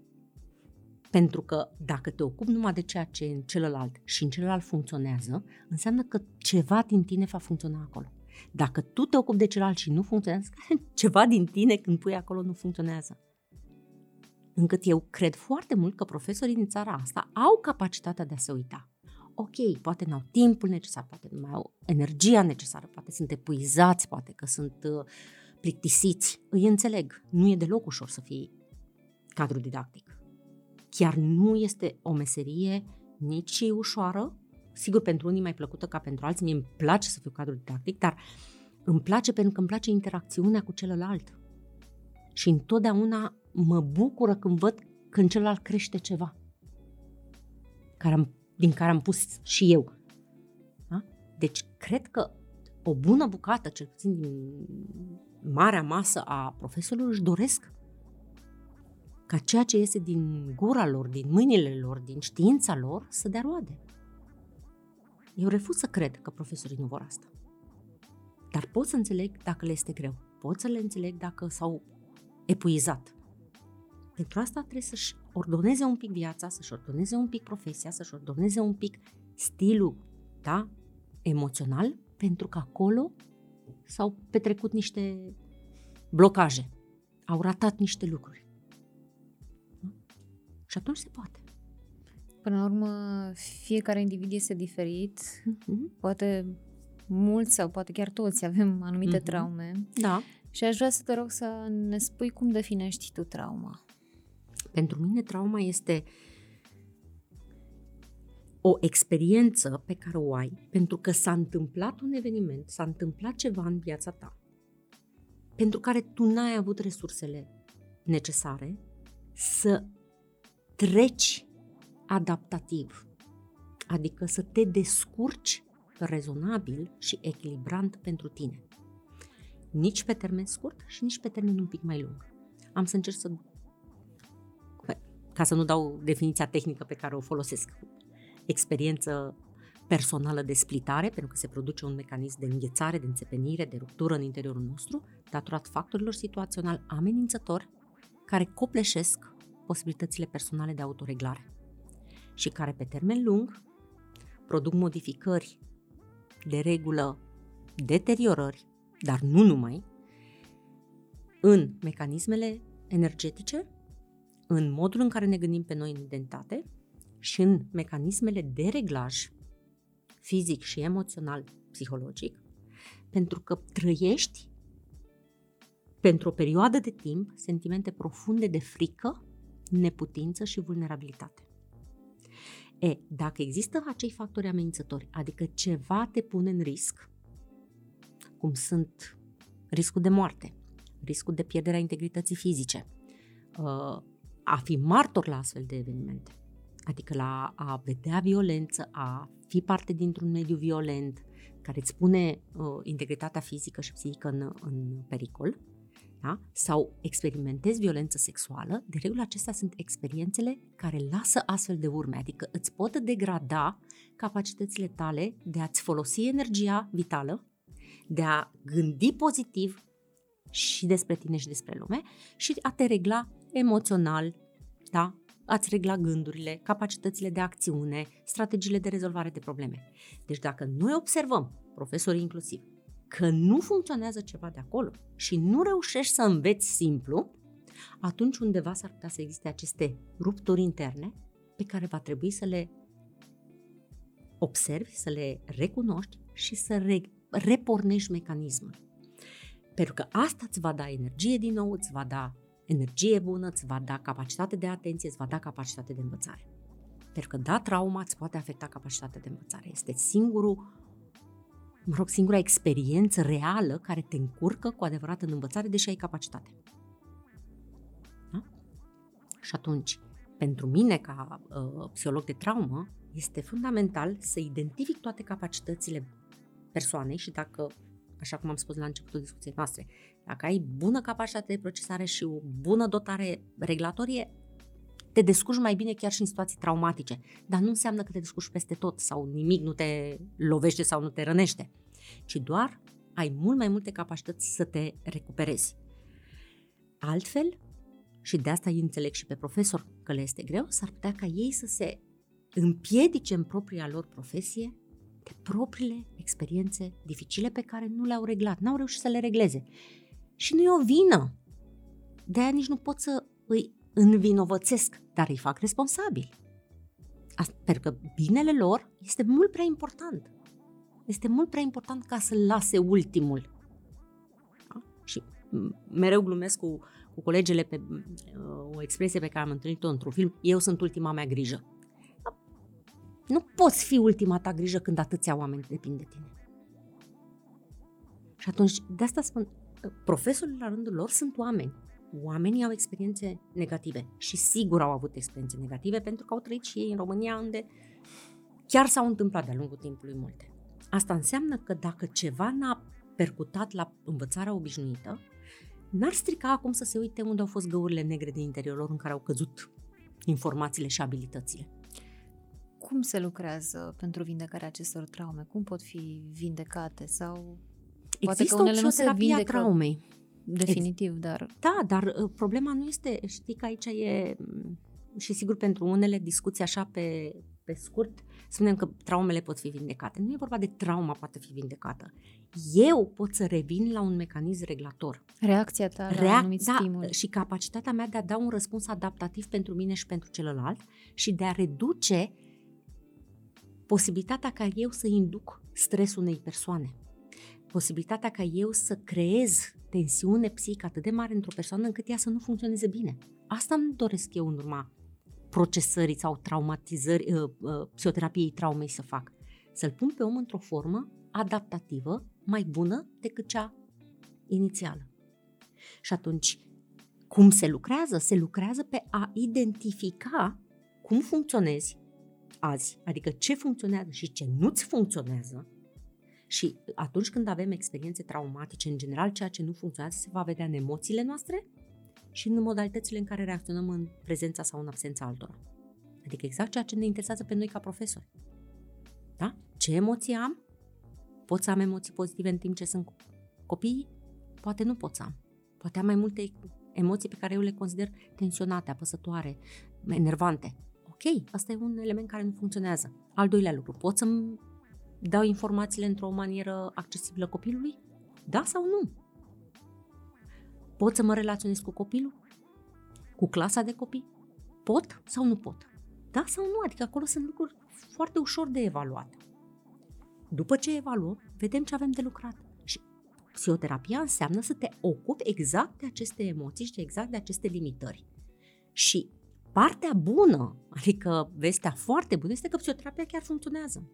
Pentru că dacă te ocupi numai de ceea ce în celălalt și în celălalt funcționează, înseamnă că ceva din tine va funcționa acolo. Dacă tu te ocupi de celălalt și nu funcționează, ceva din tine când pui acolo nu funcționează. Încât eu cred foarte mult că profesorii din țara asta au capacitatea de a se uita. Ok, poate nu au timpul necesar, poate nu mai au energia necesară, poate sunt epuizați, poate că sunt uh, plictisiți. Îi înțeleg, nu e deloc ușor să fii cadru didactic. Chiar nu este o meserie nici ușoară, sigur pentru unii mai plăcută ca pentru alții, mie îmi place să fiu cadru didactic, dar îmi place pentru că îmi place interacțiunea cu celălalt. Și întotdeauna mă bucură când văd când celălalt crește ceva care am, din care am pus și eu. Da? Deci cred că o bună bucată, cel puțin din marea masă a profesorilor, își doresc ca ceea ce iese din gura lor, din mâinile lor, din știința lor, să dea roade. Eu refuz să cred că profesorii nu vor asta. Dar pot să înțeleg dacă le este greu. Pot să le înțeleg dacă s-au epuizat. Pentru asta trebuie să-și ordoneze un pic viața, să-și ordoneze un pic profesia, să-și ordoneze un pic stilul, da, emoțional, pentru că acolo s-au petrecut niște blocaje, au ratat niște lucruri. Da? Și atunci se poate. Până la urmă, fiecare individ este diferit, uh-huh. poate mulți sau poate chiar toți avem anumite uh-huh. traume. Da. Și aș vrea să te rog să ne spui cum definești tu trauma. Pentru mine trauma este o experiență pe care o ai pentru că s-a întâmplat un eveniment, s-a întâmplat ceva în viața ta pentru care tu n-ai avut resursele necesare să treci adaptativ, adică să te descurci rezonabil și echilibrant pentru tine. Nici pe termen scurt și nici pe termen un pic mai lung. Am să încerc să ca să nu dau definiția tehnică pe care o folosesc. Experiență personală de splitare, pentru că se produce un mecanism de înghețare, de înțepenire, de ruptură în interiorul nostru, datorat factorilor situațional amenințători care copleșesc posibilitățile personale de autoreglare și care pe termen lung produc modificări de regulă, deteriorări, dar nu numai, în mecanismele energetice, în modul în care ne gândim pe noi în identitate și în mecanismele de reglaj fizic și emoțional, psihologic, pentru că trăiești pentru o perioadă de timp sentimente profunde de frică, neputință și vulnerabilitate. E, dacă există acei factori amenințători, adică ceva te pune în risc, cum sunt riscul de moarte, riscul de pierderea integrității fizice, uh, a fi martor la astfel de evenimente, adică la a vedea violență, a fi parte dintr-un mediu violent care îți pune uh, integritatea fizică și psihică în, în pericol, da? sau experimentezi violență sexuală, de regulă acestea sunt experiențele care lasă astfel de urme, adică îți pot degrada capacitățile tale de a-ți folosi energia vitală, de a gândi pozitiv și despre tine și despre lume și a te regla emoțional, da? ați regla gândurile, capacitățile de acțiune, strategiile de rezolvare de probleme. Deci dacă noi observăm, profesorii inclusiv, că nu funcționează ceva de acolo și nu reușești să înveți simplu, atunci undeva s-ar putea să existe aceste rupturi interne pe care va trebui să le observi, să le recunoști și să re- repornești mecanismul. Pentru că asta îți va da energie din nou, îți va da energie bună, îți va da capacitate de atenție, îți va da capacitate de învățare. Pentru că, da, trauma îți poate afecta capacitatea de învățare. Este singurul mă rog, singura experiență reală care te încurcă cu adevărat în învățare, deși ai capacitate. Da? Și atunci, pentru mine, ca uh, psiholog de traumă, este fundamental să identific toate capacitățile persoanei și dacă, așa cum am spus la începutul discuției noastre, dacă ai bună capacitate de procesare și o bună dotare regulatorie, te descurci mai bine chiar și în situații traumatice. Dar nu înseamnă că te descurci peste tot sau nimic nu te lovește sau nu te rănește, ci doar ai mult mai multe capacități să te recuperezi. Altfel, și de asta îi înțeleg și pe profesor că le este greu, s-ar putea ca ei să se împiedice în propria lor profesie de propriile experiențe dificile pe care nu le-au reglat, n-au reușit să le regleze. Și nu e o vină. De aia nici nu pot să îi învinovățesc, dar îi fac responsabili. Pentru că binele lor este mult prea important. Este mult prea important ca să-l lase ultimul. Da? Și mereu glumesc cu, cu colegele pe uh, o expresie pe care am întâlnit-o într-un film, eu sunt ultima mea grijă. Nu poți fi ultima ta grijă când atâția oameni depind de tine. Și atunci, de asta spun, profesorii la rândul lor sunt oameni. Oamenii au experiențe negative și sigur au avut experiențe negative pentru că au trăit și ei în România unde chiar s-au întâmplat de-a lungul timpului multe. Asta înseamnă că dacă ceva n-a percutat la învățarea obișnuită, n-ar strica acum să se uite unde au fost găurile negre din interiorul lor în care au căzut informațiile și abilitățile. Cum se lucrează pentru vindecarea acestor traume? Cum pot fi vindecate? Sau poate Există că unele nu se vindecă traumei. Definitiv, Ex- dar... Da, dar uh, problema nu este, știi că aici e, mm, și sigur pentru unele discuții așa pe, pe scurt, spunem că traumele pot fi vindecate. Nu e vorba de trauma poate fi vindecată. Eu pot să revin la un mecanism reglator. Reacția ta la Reac- anumit da, stimul. Și capacitatea mea de a da un răspuns adaptativ pentru mine și pentru celălalt și de a reduce posibilitatea ca eu să induc stresul unei persoane, posibilitatea ca eu să creez tensiune psihică atât de mare într-o persoană încât ea să nu funcționeze bine. Asta îmi doresc eu în urma procesării sau traumatizări, uh, uh, psihoterapiei traumei să fac. Să-l pun pe om într-o formă adaptativă mai bună decât cea inițială. Și atunci, cum se lucrează? Se lucrează pe a identifica cum funcționezi, azi, adică ce funcționează și ce nu-ți funcționează. Și atunci când avem experiențe traumatice, în general, ceea ce nu funcționează se va vedea în emoțiile noastre și în modalitățile în care reacționăm în prezența sau în absența altora. Adică exact ceea ce ne interesează pe noi ca profesori. Da? Ce emoții am? Pot să am emoții pozitive în timp ce sunt copiii? Poate nu pot să am. Poate am mai multe emoții pe care eu le consider tensionate, apăsătoare, enervante. Ok, asta e un element care nu funcționează. Al doilea lucru, pot să-mi dau informațiile într-o manieră accesibilă copilului? Da sau nu? Pot să mă relaționez cu copilul? Cu clasa de copii? Pot sau nu pot? Da sau nu? Adică acolo sunt lucruri foarte ușor de evaluat. După ce evaluăm, vedem ce avem de lucrat. Și psihoterapia înseamnă să te ocupi exact de aceste emoții și exact de aceste limitări. Și Partea bună, adică vestea foarte bună, este că psihoterapia chiar funcționează.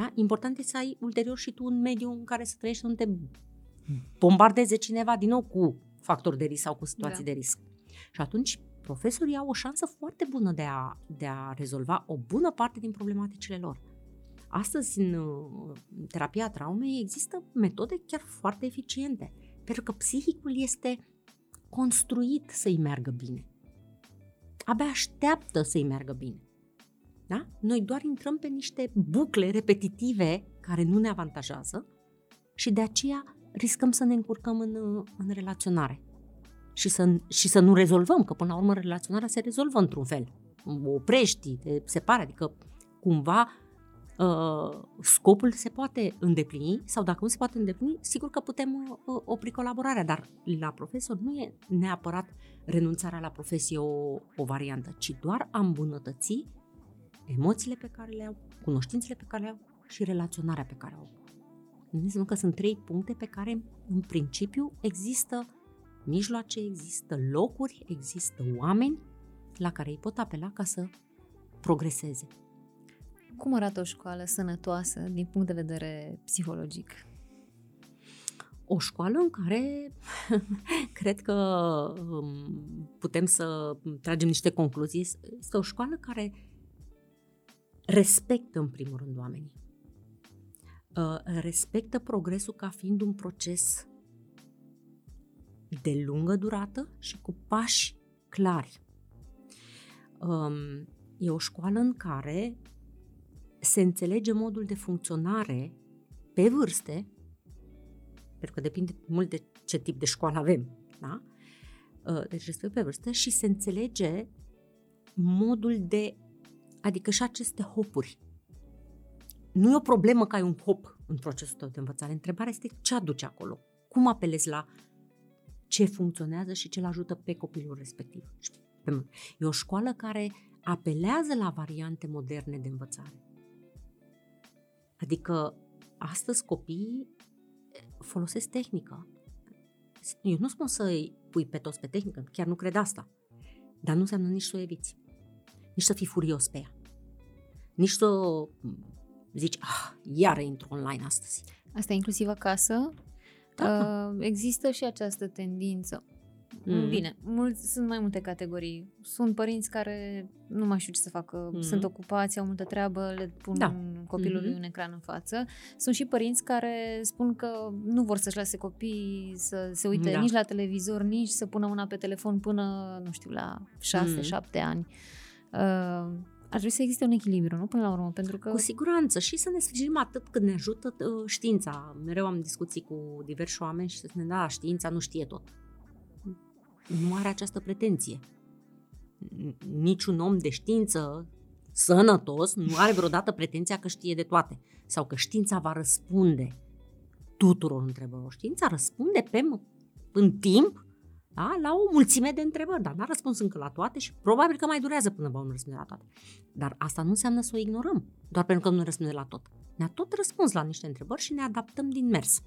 Da? Important este să ai ulterior și tu un mediu în care să trăiești, să nu te bombardeze cineva din nou cu factori de risc sau cu situații da. de risc. Și atunci profesorii au o șansă foarte bună de a, de a rezolva o bună parte din problematicile lor. Astăzi, în terapia traumei, există metode chiar foarte eficiente, pentru că psihicul este construit să-i meargă bine abia așteaptă să-i meargă bine. Da? Noi doar intrăm pe niște bucle repetitive care nu ne avantajează și de aceea riscăm să ne încurcăm în, în relaționare și să, și să nu rezolvăm, că până la urmă relaționarea se rezolvă într-un fel. O oprești, te separi, adică cumva uh, scopul se poate îndeplini sau dacă nu se poate îndeplini, sigur că putem uh, opri colaborarea, dar la profesor nu e neapărat renunțarea la profesie o, o variantă, ci doar a îmbunătăți emoțiile pe care le au, cunoștințele pe care le au și relaționarea pe care o au. Înseamnă că sunt trei puncte pe care, în principiu, există mijloace, există locuri, există oameni la care îi pot apela ca să progreseze Cum arată o școală sănătoasă din punct de vedere psihologic? O școală în care cred că um, putem să tragem niște concluzii. Este o școală care respectă în primul rând oamenii. Uh, respectă progresul ca fiind un proces de lungă durată și cu pași clari. Um, e o școală în care se înțelege modul de funcționare pe vârste, pentru că depinde mult de ce tip de școală avem, da? Uh, deci respect pe vârstă și se înțelege modul de, adică și aceste hopuri. Nu e o problemă că ai un hop în procesul tău de învățare. Întrebarea este ce aduce acolo. Cum apelezi la ce funcționează și ce-l ajută pe copilul respectiv. E o școală care apelează la variante moderne de învățare. Adică astăzi copiii folosesc tehnică. Eu nu spun să îi pui pe toți pe tehnică, chiar nu cred asta. Dar nu înseamnă nici să o eviți. Nici să fii furios pe ea. Nici să zici, ah, iară intru online astăzi. Asta inclusiv acasă? Da. Uh, există și această tendință. Mm. Bine, mulți, sunt mai multe categorii. Sunt părinți care nu mai știu ce să facă, mm. sunt ocupați, au multă treabă, le pun da. copilului mm-hmm. un ecran în față. Sunt și părinți care spun că nu vor să-și lase copiii să se uite da. nici la televizor, nici să pună una pe telefon până, nu știu, la 6-7 mm. ani. Uh, ar trebui să existe un echilibru, nu? Până la urmă, pentru că... Cu siguranță și să ne sprijinim atât cât ne ajută uh, știința. Mereu am discuții cu diversi oameni și să spunem, da, știința nu știe tot. Nu are această pretenție. Niciun om de știință sănătos nu are vreodată pretenția că știe de toate sau că știința va răspunde tuturor întrebărilor. Știința răspunde pe, în timp da? la o mulțime de întrebări, dar n-a răspuns încă la toate și probabil că mai durează până va răspunde la toate. Dar asta nu înseamnă să o ignorăm, doar pentru că nu răspunde la tot. Ne-a tot răspuns la niște întrebări și ne adaptăm din mers.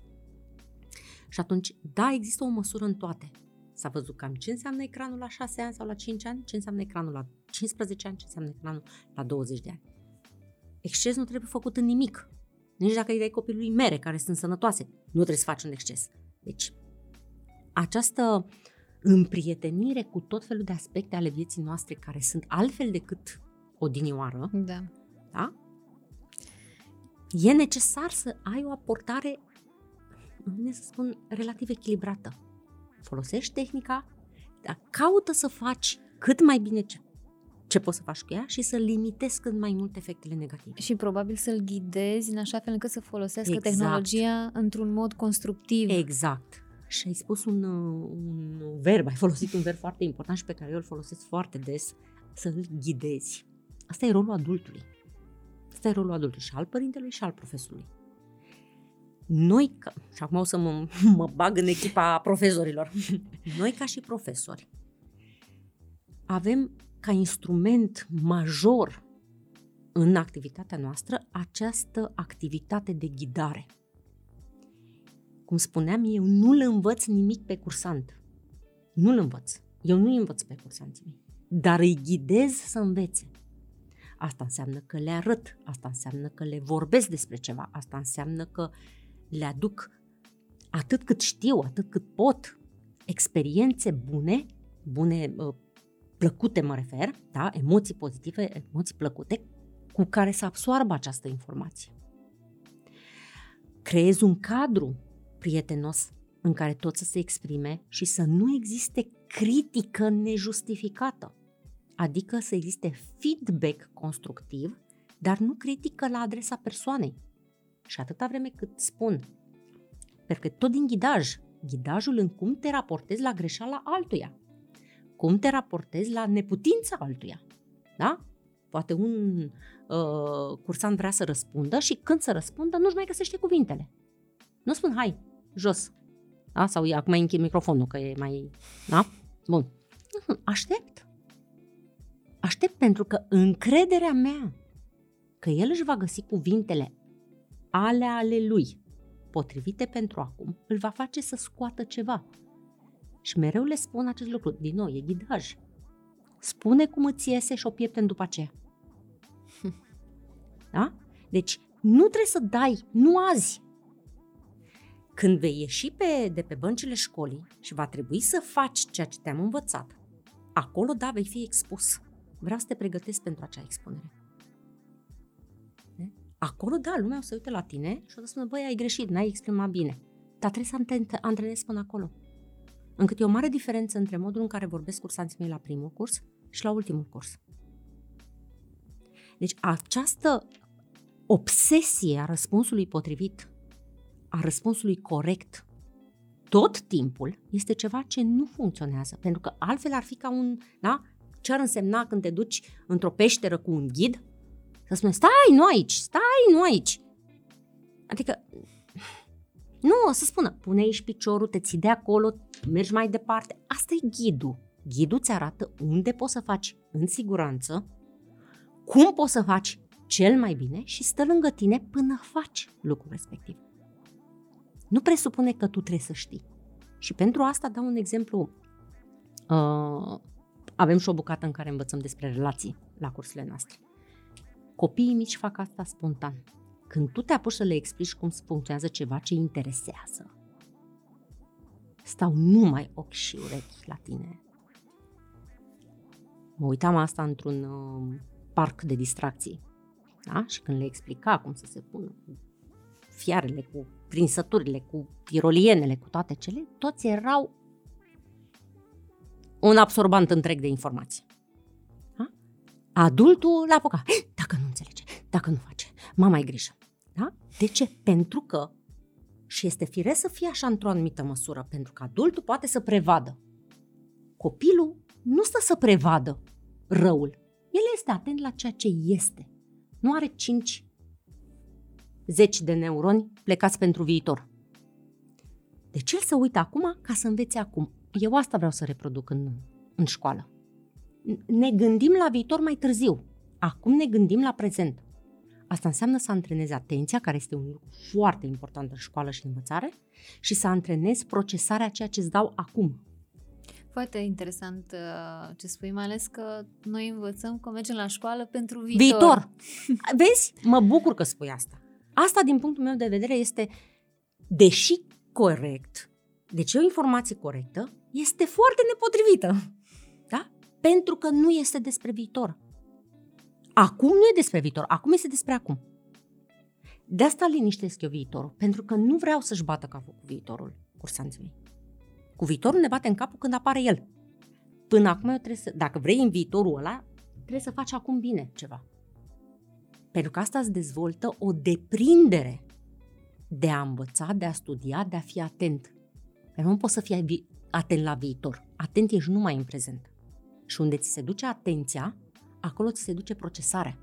Și atunci, da, există o măsură în toate. S-a văzut cam ce înseamnă ecranul la 6 ani sau la 5 ani, ce înseamnă ecranul la 15 ani, ce înseamnă ecranul la 20 de ani. Exces nu trebuie făcut în nimic. Nici dacă îi dai copilului mere care sunt sănătoase, nu trebuie să faci un exces. Deci, această uh, împrietenire cu tot felul de aspecte ale vieții noastre care sunt altfel decât odinioară, da. da? e necesar să ai o aportare, nu să spun, relativ echilibrată. Folosești tehnica, dar caută să faci cât mai bine ce, ce poți să faci cu ea și să limitezi cât mai mult efectele negative. Și probabil să-l ghidezi în așa fel încât să folosească exact. tehnologia într-un mod constructiv. Exact și ai spus un, uh, un verb, ai folosit un verb foarte important și pe care eu îl folosesc foarte des, să îl ghidezi. Asta e rolul adultului. Asta e rolul adultului și al părintelui și al profesorului. Noi, ca, și acum o să mă, mă bag în echipa profesorilor, noi ca și profesori avem ca instrument major în activitatea noastră această activitate de ghidare – cum spuneam, eu nu-l învăț nimic pe cursant. Nu-l învăț. Eu nu-i învăț pe cursanții mei. Dar îi ghidez să învețe. Asta înseamnă că le arăt, asta înseamnă că le vorbesc despre ceva, asta înseamnă că le aduc atât cât știu, atât cât pot, experiențe bune, bune, ă, plăcute mă refer, da? emoții pozitive, emoții plăcute, cu care să absoarbă această informație. Creez un cadru prietenos în care tot să se exprime și să nu existe critică nejustificată. Adică să existe feedback constructiv, dar nu critică la adresa persoanei. Și atâta vreme cât spun, pentru că tot din ghidaj, ghidajul în cum te raportezi la greșeala altuia, cum te raportezi la neputința altuia. Da? Poate un uh, cursant vrea să răspundă și când să răspundă nu-și mai găsește cuvintele. Nu spun, hai, jos. Da? Sau acum închid microfonul, că e mai... Da? Bun. Aștept. Aștept pentru că încrederea mea că el își va găsi cuvintele ale ale lui, potrivite pentru acum, îl va face să scoată ceva. Și mereu le spun acest lucru. Din nou, e ghidaj. Spune cum îți iese și o pieptem după aceea. Da? Deci nu trebuie să dai, nu azi. Când vei ieși pe, de pe băncile școlii și va trebui să faci ceea ce te-am învățat, acolo, da, vei fi expus. Vreau să te pregătesc pentru acea expunere. Acolo, da, lumea o să uite la tine și o să spună, băi, ai greșit, n-ai exprimat bine. Dar trebuie să te antrenezi până acolo. Încât e o mare diferență între modul în care vorbesc cursanții mei la primul curs și la ultimul curs. Deci această obsesie a răspunsului potrivit, a răspunsului corect, tot timpul, este ceva ce nu funcționează. Pentru că altfel ar fi ca un, da? Ce ar însemna când te duci într-o peșteră cu un ghid? Să spune, stai, nu aici, stai, nu aici. Adică, nu, o să spună, pune aici piciorul, te ții de acolo, mergi mai departe. Asta e ghidul. Ghidul îți arată unde poți să faci în siguranță, cum poți să faci cel mai bine și stă lângă tine până faci lucrul respectiv. Nu presupune că tu trebuie să știi. Și pentru asta dau un exemplu. Uh, avem și o bucată în care învățăm despre relații la cursurile noastre. Copiii mici fac asta spontan. Când tu te apuci să le explici cum funcționează ceva ce interesează, stau numai ochi și urechi la tine. Mă uitam asta într-un uh, parc de distracții. Da? Și când le explica cum să se pună cu fiarele, cu prinsăturile, cu tirolienele, cu toate cele, toți erau un absorbant întreg de informații. Da? Adultul l-a apucat. Dacă nu înțelege, dacă nu face, mama ai grijă. Da? De ce? Pentru că și este firesc să fie așa într-o anumită măsură, pentru că adultul poate să prevadă. Copilul nu stă să prevadă răul. El este atent la ceea ce este. Nu are cinci zeci de neuroni plecați pentru viitor. Deci el să uită acum ca să învețe acum. Eu asta vreau să reproduc în, în școală. Ne gândim la viitor mai târziu. Acum ne gândim la prezent. Asta înseamnă să antrenezi atenția, care este un lucru foarte important în școală și în învățare, și să antrenezi procesarea ceea ce îți dau acum. Foarte interesant uh, ce spui, mai ales că noi învățăm că mergem la școală pentru viitor. Viitor! Vezi? Mă bucur că spui asta. Asta, din punctul meu de vedere, este, deși corect, deci o informație corectă, este foarte nepotrivită. Da? Pentru că nu este despre viitor. Acum nu e despre viitor, acum este despre acum. De asta liniștesc eu viitorul, pentru că nu vreau să-și bată capul cu viitorul cursanții mei. Cu viitorul ne bate în capul când apare el. Până acum eu trebuie să, dacă vrei în viitorul ăla, trebuie să faci acum bine ceva. Pentru că asta îți dezvoltă o deprindere de a învăța, de a studia, de a fi atent. Pentru nu poți să fii atent la viitor. Atent ești numai în prezent. Și unde ți se duce atenția, acolo ți se duce procesarea.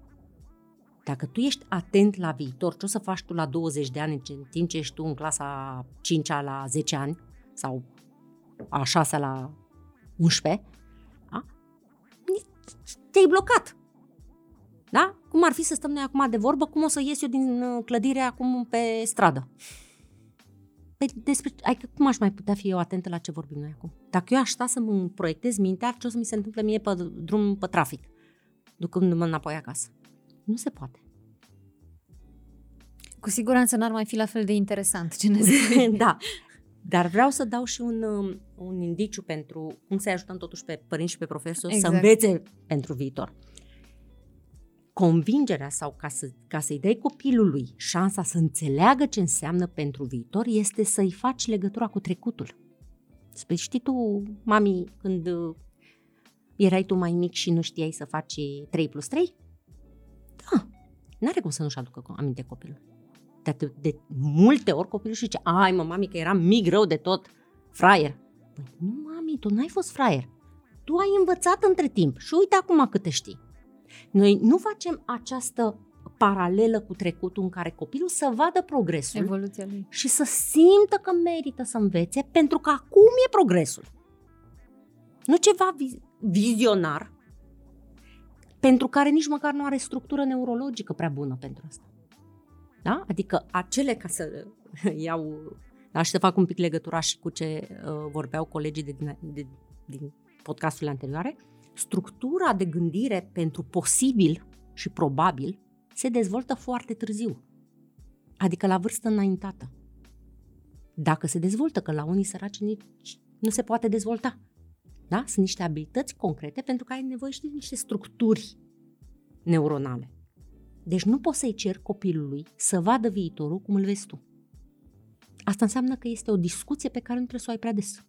Dacă tu ești atent la viitor, ce o să faci tu la 20 de ani, în timp ce ești tu în clasa 5 la 10 ani, sau a 6 la 11, da? te-ai blocat. Da? Cum ar fi să stăm noi acum de vorbă, cum o să ies eu din uh, clădire acum pe stradă? Pe, păi despre, adică cum aș mai putea fi eu atentă la ce vorbim noi acum? Dacă eu aș sta să mă proiectez mintea, ce o să mi se întâmple mie pe drum pe trafic, ducându-mă înapoi acasă? Nu se poate. Cu siguranță n-ar mai fi la fel de interesant ce ne Da, dar vreau să dau și un, um, un indiciu pentru cum să-i ajutăm totuși pe părinți și pe profesori exact. să învețe pentru viitor convingerea sau ca, să, ca să-i dai copilului șansa să înțeleagă ce înseamnă pentru viitor este să-i faci legătura cu trecutul. Spui, știi tu, mami, când uh, erai tu mai mic și nu știai să faci 3 plus 3? Da, n-are cum să nu-și aducă aminte copilul. De, de, de multe ori copilul și zice, ai mă, mami, că eram mic rău de tot, fraier. Păi, nu, mami, tu n-ai fost fraier. Tu ai învățat între timp și uite acum câte știi. Noi nu facem această paralelă cu trecutul în care copilul să vadă progresul Evoluția lui. și să simtă că merită să învețe pentru că acum e progresul. Nu ceva vizionar pentru care nici măcar nu are structură neurologică prea bună pentru asta. Da? Adică acele, ca să iau da, și să fac un pic legătura și cu ce uh, vorbeau colegii de, din, de, din podcasturile anterioare, structura de gândire pentru posibil și probabil se dezvoltă foarte târziu, adică la vârstă înaintată. Dacă se dezvoltă, că la unii săraci nici nu se poate dezvolta. Da? Sunt niște abilități concrete pentru că ai nevoie și de niște structuri neuronale. Deci nu poți să-i cer copilului să vadă viitorul cum îl vezi tu. Asta înseamnă că este o discuție pe care nu trebuie să o ai prea des.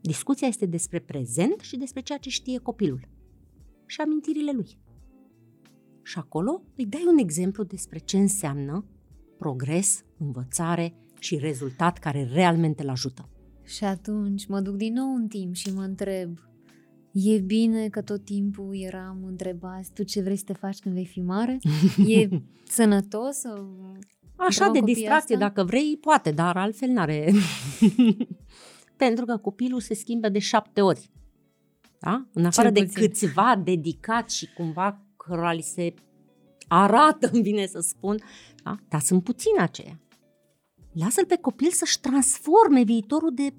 Discuția este despre prezent și despre ceea ce știe copilul și amintirile lui. Și acolo îi dai un exemplu despre ce înseamnă progres, învățare și rezultat care realmente îl ajută. Și atunci mă duc din nou în timp și mă întreb, e bine că tot timpul eram întrebați, tu ce vrei să te faci când vei fi mare? E sănătos să Așa de distracție, asta? dacă vrei, poate, dar altfel n-are. Pentru că copilul se schimbă de șapte ori. Da? În afară de câțiva dedicați și cumva cărora li se arată, îmi vine să spun, da? dar sunt puțini aceia. Lasă-l pe copil să-și transforme viitorul de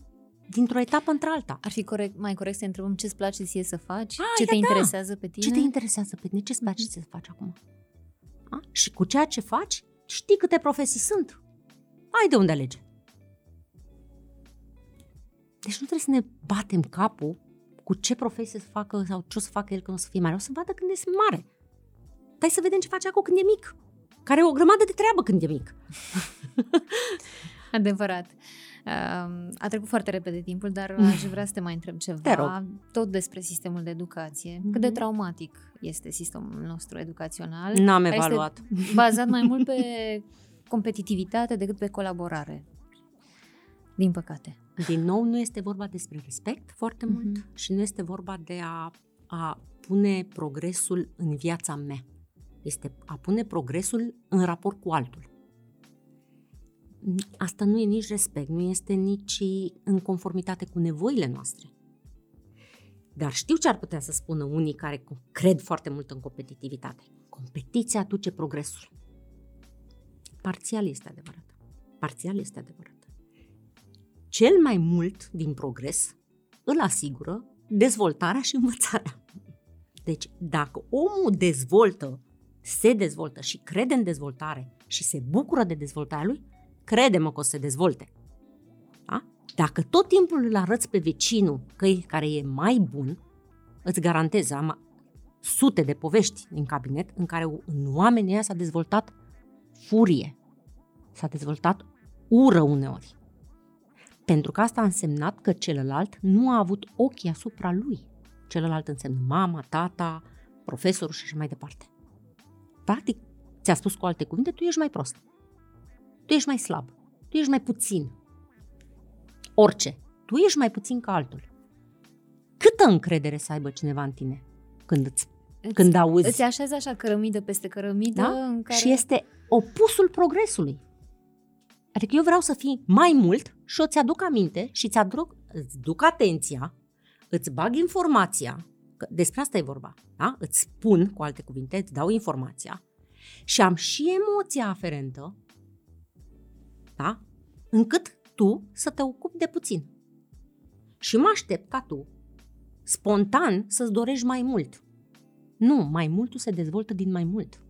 dintr-o etapă într-alta. Ar fi corect, mai corect să întrebăm ce-ți place ție să faci? A, ce te da. interesează pe tine? Ce te interesează pe tine? Ce-ți place mm-hmm. să faci acum? A? Și cu ceea ce faci, știi câte profesii sunt. Ai de unde alege. Deci nu trebuie să ne batem capul cu ce profesie să facă sau ce o să facă el când o să fie mare. O să vadă când este mare. Hai să vedem ce face acum când e mic. Care e o grămadă de treabă când e mic. Adevărat. A trecut foarte repede timpul, dar aș vrea să te mai întreb ceva. Tot despre sistemul de educație. Mm-hmm. Cât de traumatic este sistemul nostru educațional? N-am evaluat. Este bazat mai mult pe competitivitate decât pe colaborare. Din păcate. Din nou, nu este vorba despre respect foarte mm-hmm. mult și nu este vorba de a, a pune progresul în viața mea. Este a pune progresul în raport cu altul. Asta nu e nici respect, nu este nici în conformitate cu nevoile noastre. Dar știu ce ar putea să spună unii care cred foarte mult în competitivitate. Competiția aduce progresul. Parțial este adevărat. Parțial este adevărat. Cel mai mult din progres îl asigură dezvoltarea și învățarea. Deci, dacă omul dezvoltă, se dezvoltă și crede în dezvoltare și se bucură de dezvoltarea lui, crede-mă că o să se dezvolte. Da? Dacă tot timpul îl arăți pe vecinul că e, care e mai bun, îți garantez, am sute de povești în cabinet în care în oamenii ăia s-a dezvoltat furie, s-a dezvoltat ură uneori. Pentru că asta a însemnat că celălalt nu a avut ochii asupra lui. Celălalt înseamnă mama, tata, profesorul și așa mai departe. Practic, ți-a spus cu alte cuvinte, tu ești mai prost tu ești mai slab, tu ești mai puțin. Orice. Tu ești mai puțin ca altul. Câtă încredere să aibă cineva în tine când îți Îți, când auzi. Îți așezi așa cărămidă peste cărămidă. Da? În care... Și este opusul progresului. Adică eu vreau să fii mai mult și o ți-aduc aminte și ți-aduc, îți duc atenția, îți bag informația, că despre asta e vorba, da? Îți spun, cu alte cuvinte, îți dau informația și am și emoția aferentă da? încât tu să te ocupi de puțin. Și mă aștept ca tu, spontan, să-ți dorești mai mult. Nu, mai multul se dezvoltă din mai mult.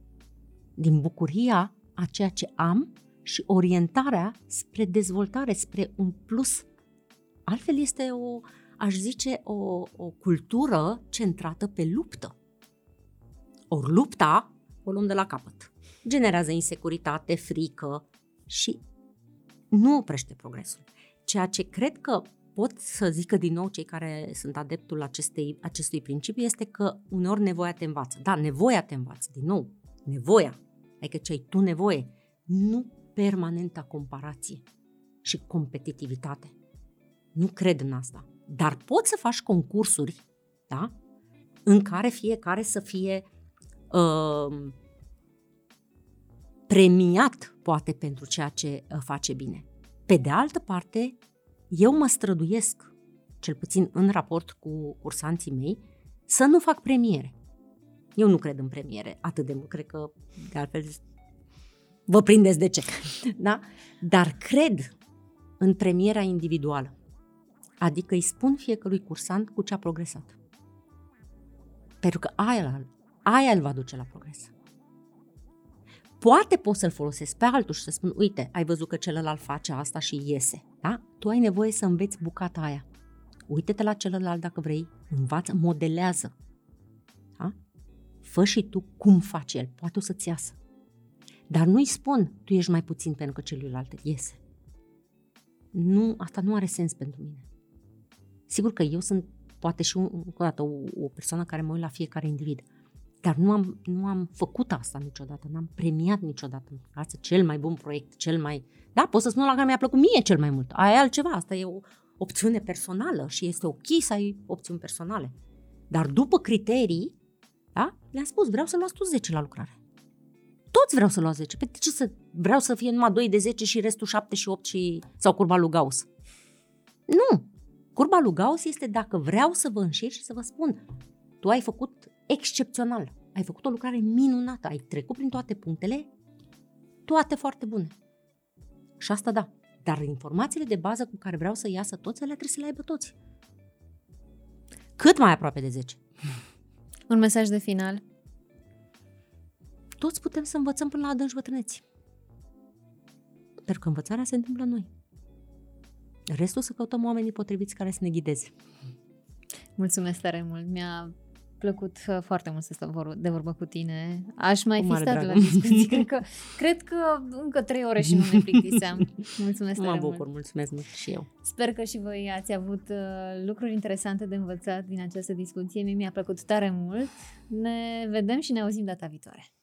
Din bucuria a ceea ce am și orientarea spre dezvoltare, spre un plus. Altfel este o, aș zice, o, o cultură centrată pe luptă. Ori lupta o luăm de la capăt. Generează insecuritate, frică și nu oprește progresul. Ceea ce cred că pot să zică din nou cei care sunt adeptul acestei, acestui principiu este că uneori nevoia te învață. Da, nevoia te învață, din nou, nevoia, adică ce ai tu nevoie, nu permanenta comparație și competitivitate. Nu cred în asta. Dar poți să faci concursuri, da? În care fiecare să fie uh, premiat, poate, pentru ceea ce uh, face bine. Pe de altă parte, eu mă străduiesc, cel puțin în raport cu cursanții mei, să nu fac premiere. Eu nu cred în premiere atât de mult, cred că, de altfel, vă prindeți de ce. Da? Dar cred în premiera individuală. Adică îi spun fiecărui cursant cu ce a progresat. Pentru că aia, aia îl va duce la progres. Poate poți să-l folosesc pe altul și să spun, uite, ai văzut că celălalt face asta și iese, da? Tu ai nevoie să înveți bucata aia. Uite-te la celălalt dacă vrei, învață, modelează. Da? Fă și tu cum face el, poate o să-ți iasă. Dar nu-i spun, tu ești mai puțin pentru că celuilalt iese. Nu, asta nu are sens pentru mine. Sigur că eu sunt, poate și încă o dată, o, o persoană care mă uit la fiecare individ. Dar nu am, nu am făcut asta niciodată, n-am premiat niciodată în față cel mai bun proiect, cel mai... Da, pot să spun la care mi-a plăcut mie cel mai mult. Aia e altceva, asta e o opțiune personală și este ok să ai opțiuni personale. Dar după criterii, da, le-am spus, vreau să luați tu 10 la lucrare. Toți vreau să luați 10. Pe ce să vreau să fie numai 2 de 10 și restul 7 și 8 și... sau curba lui Gauss? Nu! Curba lui Gauss este dacă vreau să vă înșir și să vă spun, tu ai făcut excepțional. Ai făcut o lucrare minunată, ai trecut prin toate punctele, toate foarte bune. Și asta da. Dar informațiile de bază cu care vreau să iasă toți, ele trebuie să le aibă toți. Cât mai aproape de 10. Un mesaj de final. Toți putem să învățăm până la adânci bătrâneți. Pentru că învățarea se întâmplă noi. Restul să căutăm oamenii potriviți care să ne ghideze. Mulțumesc tare mult. Mi-a plăcut uh, foarte mult să stau de vorbă cu tine. Aș mai fi stat la discuții. Cred că, cred că încă trei ore și nu ne plictiseam. Mulțumesc Mă bucur, mult. mulțumesc mult și eu. Sper că și voi ați avut uh, lucruri interesante de învățat din această discuție. Mie mi-a plăcut tare mult. Ne vedem și ne auzim data viitoare.